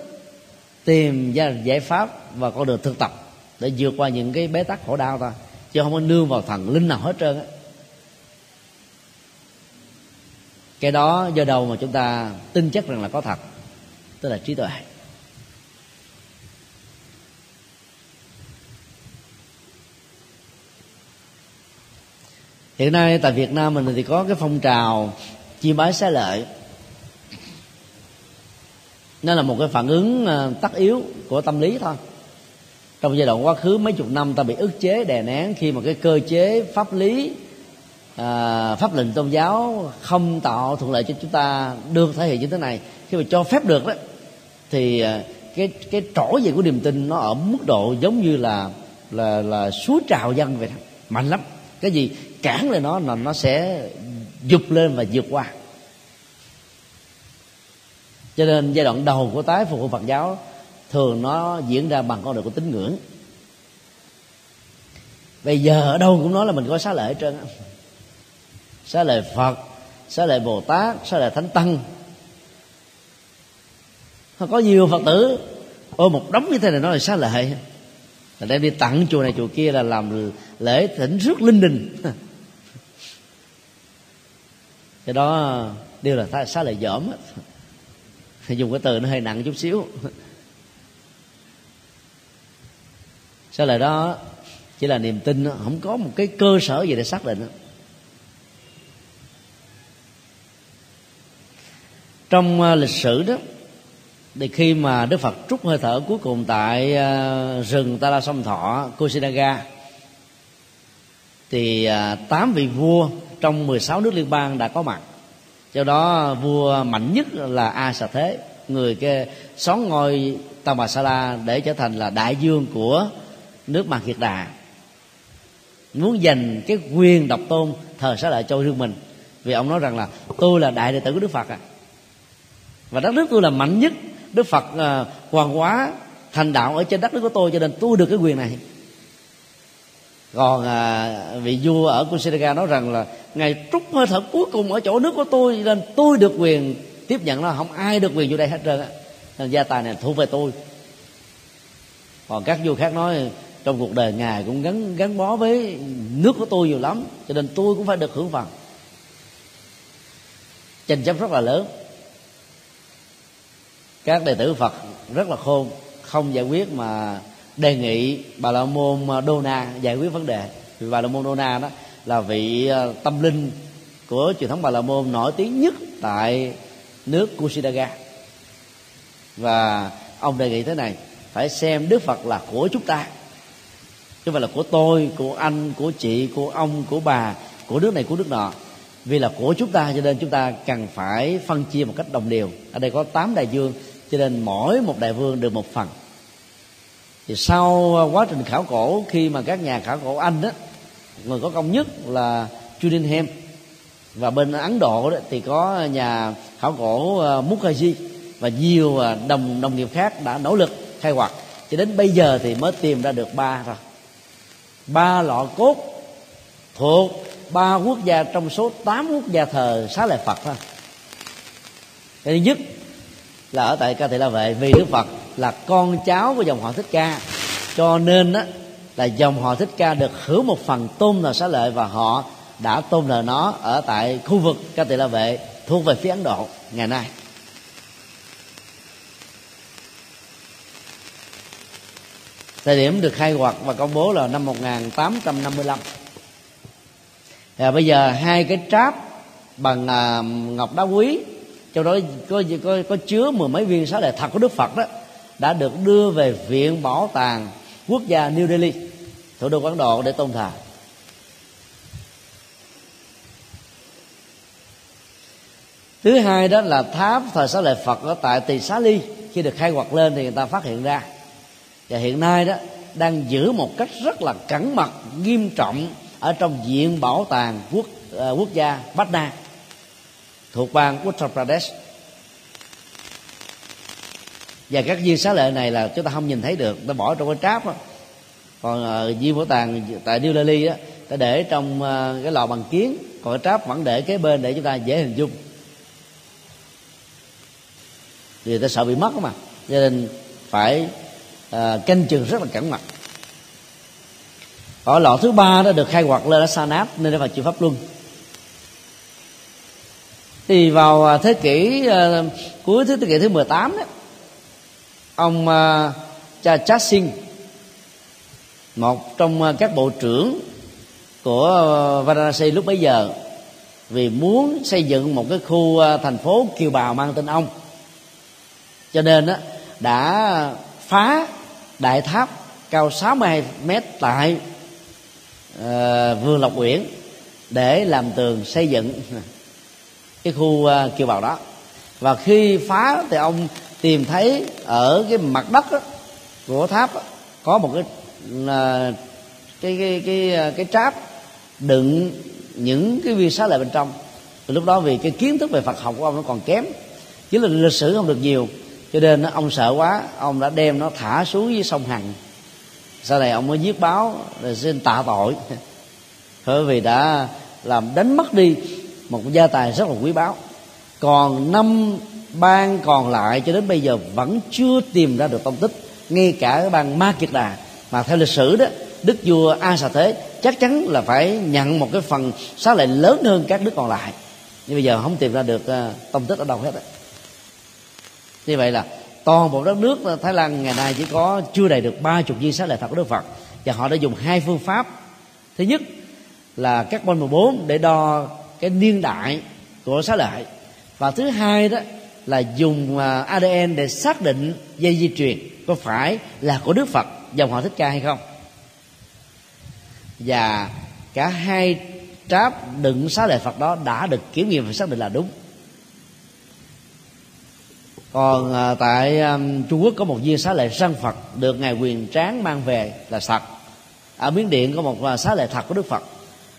tìm ra giải pháp và con đường thực tập để vượt qua những cái bế tắc khổ đau thôi. Chứ không có nương vào thần linh nào hết trơn á. Cái đó do đâu mà chúng ta tin chắc rằng là có thật, tức là trí tuệ. Hiện nay tại việt nam mình thì có cái phong trào chiêm bái xá lợi. Nó là một cái phản ứng à, tất yếu của tâm lý thôi. Trong giai đoạn quá khứ mấy chục năm ta bị ức chế đè nén khi mà cái cơ chế pháp lý à, pháp lệnh tôn giáo không tạo thuận lợi cho chúng ta được thể hiện như thế này. Khi mà cho phép được đó thì à, cái cái trỗi về của niềm tin nó ở mức độ giống như là là là suối trào dân vậy đó. Mạnh lắm cái gì cản lên nó là nó sẽ dục lên và vượt qua. Cho nên giai đoạn đầu của tái phục của phật giáo thường nó diễn ra bằng con đường của tín ngưỡng. Bây giờ ở đâu cũng nói là mình có xá lệ hết trơn á. Xá lợi phật, xá lợi bồ tát, xá lợi thánh tăng. Có nhiều phật tử. Ôi, một đống như thế này nói là xá lợi. Là đem đi tặng chùa này chùa kia là làm lễ thỉnh rước linh đình. Cái đó đều là thái xá lợi dởm dùng cái từ nó hơi nặng chút xíu. Sau lại đó chỉ là niềm tin không có một cái cơ sở gì để xác định trong à, lịch sử đó, thì khi mà đức phật trút hơi thở cuối cùng tại à, rừng ta la sông thọ kusinaga thì à, tám vị vua trong 16 nước liên bang đã có mặt. Do đó vua mạnh nhất là A Sà Thế người kia xón ngôi Tamasala Bà để trở thành là đại dương của nước Mạc Kiệt Đà. Muốn giành cái quyền độc tôn thờ xá lợi cho riêng mình vì ông nói rằng là tôi là đại đệ tử của Đức Phật à và đất nước tôi là mạnh nhất. Đức Phật à, uh, hoàng hóa thành đạo ở trên đất nước của tôi cho nên tôi được cái quyền này còn à, vị vua ở Kusinaga nói rằng là ngài trút hơi thở cuối cùng ở chỗ nước của tôi nên tôi được quyền tiếp nhận nó. Không ai được quyền vô đây hết trơn á. Nên gia tài này thuộc về tôi. Còn các vua khác nói trong cuộc đời ngài cũng gắn gắn bó với nước của tôi nhiều lắm cho nên tôi cũng phải được hưởng phần. Tranh chấp rất là lớn. Các đệ tử phật rất là khôn không giải quyết mà đề nghị bà la môn à, đô na giải quyết vấn đề. Vì bà la môn đô na đó là vị à, tâm linh của truyền thống bà la môn nổi tiếng nhất tại nước Kusinaga và ông đề nghị thế này, phải xem Đức Phật là của chúng ta, chứ không phải là của tôi, của anh, của chị, của ông, của bà, của nước này, của nước nọ. Vì là của chúng ta, cho nên chúng ta cần phải phân chia một cách đồng đều. Ở đây có 8 đại vương, cho nên mỗi một đại vương được một phần thì sau à, quá trình khảo cổ, khi mà các nhà khảo cổ anh đó người có công nhất là Judenham và bên Ấn Độ đó thì có nhà khảo cổ à, Mukherjee. Và nhiều à, đồng đồng nghiệp khác đã nỗ lực, khai quật. Cho đến bây giờ thì mới tìm ra được ba thôi. Ba lọ cốt thuộc ba quốc gia trong số 8 quốc gia thờ xá lợi Phật thôi. Cái thứ nhất là ở tại ca thị la vệ vì đức phật là con cháu của dòng họ thích ca. Cho nên á, là dòng họ thích ca được hưởng một phần tôn thờ xá lợi và họ đã tôn thờ nó ở tại khu vực ca thị la vệ thuộc về phía ấn độ ngày nay. Thời điểm được khai quật và công bố là năm 1855 và bây giờ hai cái tráp bằng à, ngọc đá quý trong đó có, có, có chứa mười mấy viên xá lợi thật của đức phật đó đã được đưa về viện bảo tàng quốc gia new delhi thủ đô ấn độ để tôn thờ. Thứ hai đó là tháp thời xá lợi phật ở tại tỳ xá ly. Khi được khai quật lên thì người ta phát hiện ra. Và hiện nay đó đang giữ một cách rất là cẩn mật nghiêm trọng ở trong viện bảo tàng quốc uh, quốc gia Patna thuộc bang Uttar Pradesh. Và các viên xá lợi này là chúng ta không nhìn thấy được ta bỏ trong cái tráp đó. còn uh, viên bảo tàng tại New Delhi á ta để trong uh, cái lò bằng kiến còn cái tráp vẫn để kế bên để chúng ta dễ hình dung. Vì ta sợ bị mất mà cho nên phải uh, canh chừng rất là cẩn mật. Ở lọ thứ ba đó được khai quật lên ở sa nên nó phải chịu pháp luân thì vào à, thế kỷ uh, cuối thế kỷ thứ 18 đó ông uh, cha Chasing một trong uh, các bộ trưởng của uh, Varanasi lúc bấy giờ vì muốn xây dựng một cái khu uh, thành phố kiều bào mang tên ông. Cho nên đó, đã phá đại tháp cao 62 mét tại uh, vườn Lộc Uyển để làm tường xây dựng cái khu uh, kiều bào đó. Và khi phá thì ông tìm thấy ở cái mặt đất đó, của tháp đó, có một cái uh, cái cái cái à, cái tráp đựng những cái viên xá lợi bên trong. Lúc đó vì cái kiến thức về Phật học của ông nó còn kém chứ là lịch sử không được nhiều cho nên ông sợ quá ông đã đem nó thả xuống dưới sông hằng. Sau này ông mới viết báo rồi xin tạ tội. Bởi vì đã làm đánh mất đi một gia tài rất là quý báu. Còn năm bang còn lại cho đến bây giờ vẫn chưa tìm ra được tông tích, ngay cả cái bang ma kiệt đà mà theo lịch sử đó, đức vua a xà thế chắc chắn là phải nhận một cái phần xá lệnh lớn hơn các nước còn lại. Nhưng bây giờ không tìm ra được ờ, tông tích ở đâu hết đó. như vậy là toàn bộ đất nước ờ, thái lan ngày nay chỉ có chưa đầy được ba chục viên xá lệ thật của đức phật. Và họ đã dùng hai phương pháp. Thứ nhất là carbon 14 để đo cái niên đại của xá lợi. Và thứ hai đó là dùng à, ADN để xác định dây di truyền có phải là của Đức Phật, dòng họ Thích Ca hay không. Và cả hai tráp đựng xá lợi Phật đó đã được kiểm nghiệm và xác định là đúng. Còn à, tại à, Trung Quốc có một viên xá lợi răng Phật được ngài quyền tráng mang về là thật. Ở Miến Điện có một xá lợi thật của Đức Phật.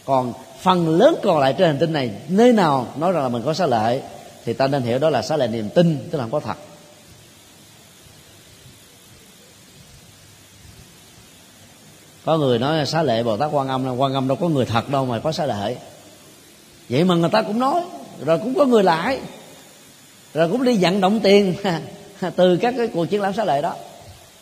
Còn phần lớn còn lại trên hành tinh này, nơi nào nói rằng là mình có xá lợi, thì ta nên hiểu đó là xá lợi niềm tin, tức là không có thật. Có người nói xá lệ bồ tát quan âm là quan âm đâu có người thật đâu mà có xá lệ vậy mà người ta cũng nói, rồi cũng có người lại, rồi cũng đi vận động tiền từ các cái cuộc triển lãm xá lệ đó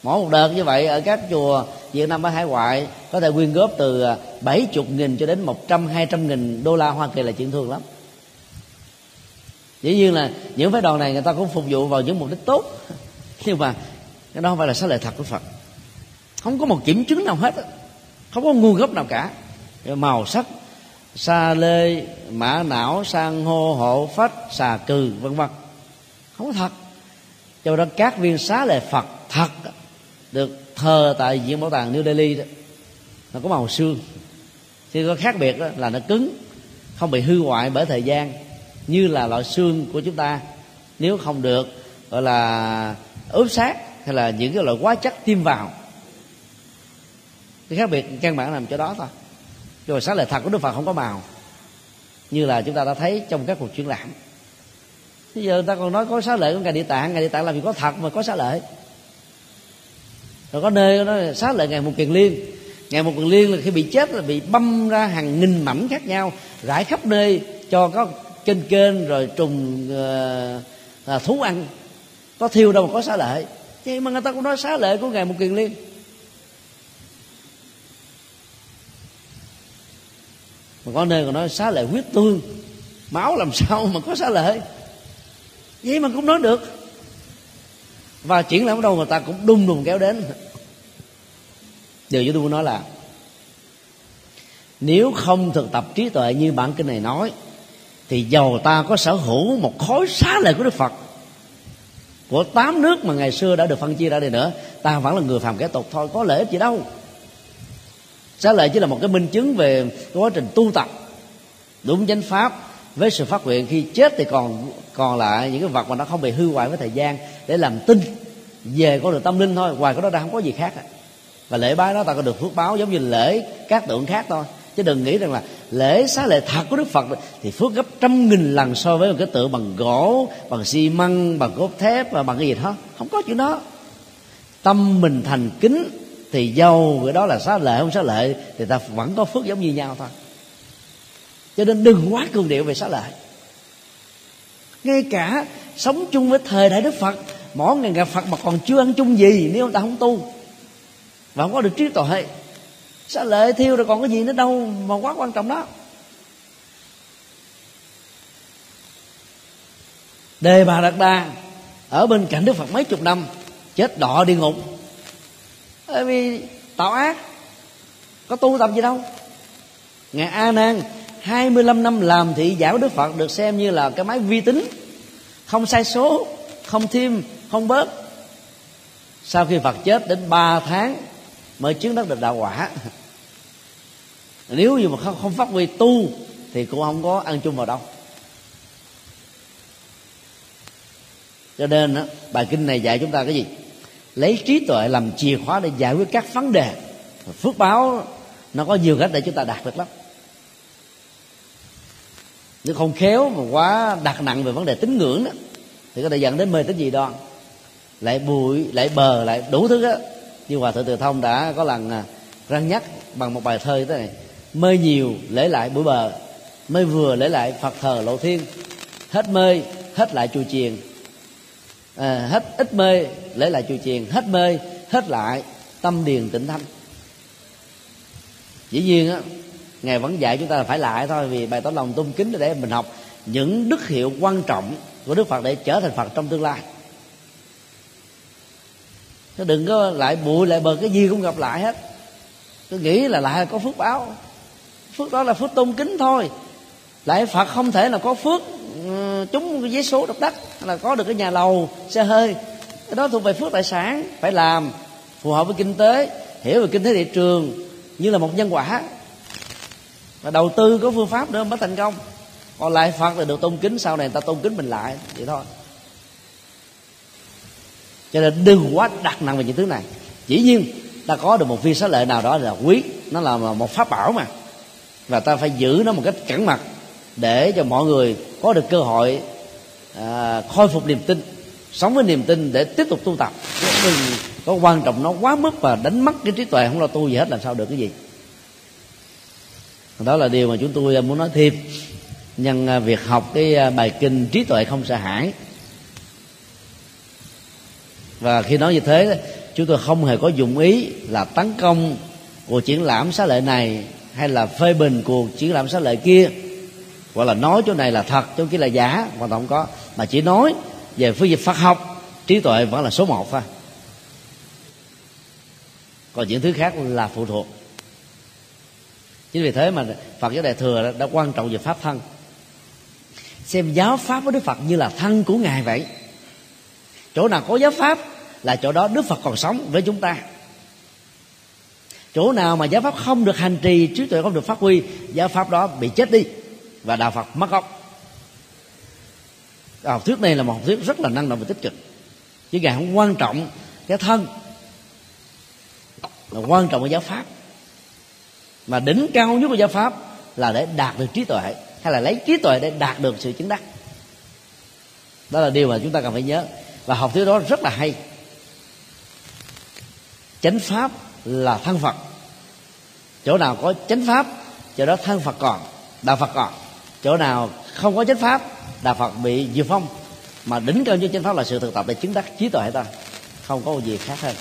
mỗi một đợt như vậy ở các chùa Việt Nam ở hải ngoại có thể quyên góp từ à, 70 nghìn cho đến 100 200 nghìn đô la Hoa Kỳ là chuyện thường lắm. Dĩ nhiên là những phái đoàn này người ta cũng phục vụ vào những mục đích tốt. Nhưng mà cái đó không phải là xá lợi thật của Phật. Không có một kiểm chứng nào hết không có nguồn gốc nào cả. Màu sắc, sa lê, mã não sang hô, hộ, phách, xà cừ, vân vân. Không có thật. Cho đó các viên xá lợi phật thật được thờ tại viện bảo tàng new delhi đó. Nó có màu xương. Thì có khác biệt đó, là nó cứng, không bị hư hoại bởi thời gian, như là loại xương của chúng ta. Nếu không được, gọi là ướp sát hay là những cái loại hóa chất tiêm vào. Cái khác biệt, căn bản nằm chỗ đó thôi. Rồi sáng lời thật của đức phật không có màu, như là chúng ta đã thấy trong các cuộc triển lãm. Bây giờ người ta còn nói có xá lợi của ngài địa tạng. Ngài địa tạng là vì có thật mà có xá lợi? Rồi có nơi nó xá lợi ngày một kiền liên. Ngày một kiền liên là khi bị chết là bị băm ra hàng nghìn mảnh khác nhau rải khắp nơi cho có kênh kênh rồi trùng uh, thú ăn. Có thiêu đâu mà có xá lợi. Vậy mà người ta cũng nói xá lợi của ngài một kiền liên. Mà có nơi còn nói xá lệ huyết tương. Máu làm sao mà có xá lệ vậy mà cũng nói được và triển lãm đâu người ta cũng đung đùng kéo đến. Điều chúng tôi muốn nói là, nếu không thực tập trí tuệ như bản kinh này nói, thì giàu ta có sở hữu một khối xá lợi của đức phật, của tám nước mà ngày xưa đã được phân chia ra đây nữa, ta vẫn là người phàm kẻ tục, thôi có lợi ích gì đâu. Xá lợi chỉ là một cái minh chứng về quá trình tu tập, đúng chánh pháp với sự phát nguyện khi chết thì còn còn lại những cái vật mà nó không bị hư hoại với thời gian để làm tin về con đường tâm linh thôi ngoài cái đó ra không có gì khác và lễ bái đó ta có được phước báo giống như lễ các tượng khác thôi. Chứ đừng nghĩ rằng là lễ xá lệ thật của đức phật thì phước gấp trăm nghìn lần so với một cái tượng bằng gỗ, bằng xi măng, bằng cốt thép và bằng cái gì đó không có chuyện đó. Tâm mình thành kính thì dâu cái đó là xá lệ không xá lệ thì ta vẫn có phước giống như nhau thôi cho nên đừng quá cường điệu về xá lợi. Ngay cả sống chung với thời đại đức phật, mỗi ngày gặp phật mà còn chưa ăn chung gì, nếu ta không tu. Và không có được trí tuệ. Xá lợi thiêu rồi còn cái gì nữa đâu mà quá quan trọng đó. Đề bà đạt đa, ở bên cạnh đức phật mấy chục năm, chết đọ đi ngục. Bởi vì tạo ác, có tu tập gì đâu. Ngài a nan 25 năm làm thị giả của Đức Phật được xem như là cái máy vi tính. Không sai số không thêm không bớt. Sau khi Phật chết đến 3 tháng mới chứng đắc được đạo quả. Nếu như mà không, không phát huy tu thì cũng không có ăn chung vào đâu. Cho nên đó, bài kinh này dạy chúng ta cái gì? Lấy trí tuệ làm chìa khóa để giải quyết các vấn đề. Phước báo nó có nhiều cách để chúng ta đạt được lắm nếu không khéo mà quá đặt nặng về vấn đề tín ngưỡng đó thì có thể dẫn đến mê tín dị đoan. Lại bụi lại bờ lại đủ thứ á. Như hòa thượng từ thông đã có lần à, răng nhắc bằng một bài thơ như thế này mê nhiều lễ lại bụi bờ mê vừa lễ lại phật thờ lộ thiên. Hết mê hết lại chùa chiền. À, hết ít mê lễ lại chùa chiền. Hết mê hết lại tâm điền tịnh thanh dĩ nhiên á ngài vẫn dạy chúng ta là phải lại thôi, vì bài tỏ lòng tôn kính để mình học những đức hiệu quan trọng của đức phật để trở thành phật trong tương lai. Chứ đừng có lại bụi lại bờ, cái gì cũng gặp lại hết. Tôi nghĩ là lại có phước báo. Phước đó là phước tôn kính thôi. Lại phật không thể là có phước ừ, chúng cái giấy số độc đắc là có được cái nhà lầu, xe hơi. Cái đó thuộc về phước tài sản, phải làm, phù hợp với kinh tế, hiểu về kinh tế thị trường, như là một nhân quả và đầu tư có phương pháp nữa mới thành công. Còn lại phật là được tôn kính sau này người ta tôn kính mình lại vậy thôi. Cho nên đừng quá đặt nặng về những thứ này. Chỉ nhiên ta có được một viên xá lợi nào đó là quý. Nó là một pháp bảo mà. Và ta phải giữ nó một cách cẩn mật để cho mọi người có được cơ hội à, khôi phục niềm tin sống với niềm tin để tiếp tục tu tập. Đừng có quan trọng nó quá mức và đánh mất cái trí tuệ không lo tu gì hết làm sao được cái gì đó là điều mà chúng tôi à, muốn nói thêm. Nhân à, việc học cái à, bài kinh trí tuệ không sợ hãi. Và khi nói như thế, chúng tôi không hề có dụng ý là tấn công cuộc triển lãm xá lệ này hay là phê bình cuộc triển lãm xá lệ kia. Hoặc là nói chỗ này là thật, chỗ kia là giả hoàn toàn không có. Mà chỉ nói về phương diện Phật học, trí tuệ vẫn là số một thôi. Còn những thứ khác là phụ thuộc chính vì thế mà Phật giáo đại thừa đã quan trọng về pháp thân. Xem giáo pháp của Đức Phật như là thân của ngài vậy. Chỗ nào có giáo pháp là chỗ đó Đức Phật còn sống với chúng ta. Chỗ nào mà giáo pháp không được hành trì, trí tuệ không được phát huy, giáo pháp đó bị chết đi và đạo phật mất gốc. Học thuyết này là một học thuyết rất là năng động và tích cực. Chứ ngài không quan trọng cái thân, là quan trọng cái giáo pháp mà đỉnh cao nhất của giáo pháp là để đạt được trí tuệ, hay là lấy trí tuệ để đạt được sự chứng đắc. Đó là điều mà chúng ta cần phải nhớ. Và học thuyết đó rất là hay. Chánh pháp là thân phật. Chỗ nào có chánh pháp, chỗ đó thân phật còn, đạo phật còn. Chỗ nào không có chánh pháp, đạo phật bị diệt phong mà đỉnh cao nhất chánh pháp là sự thực tập để chứng đắc trí tuệ ta. Không có gì khác hơn.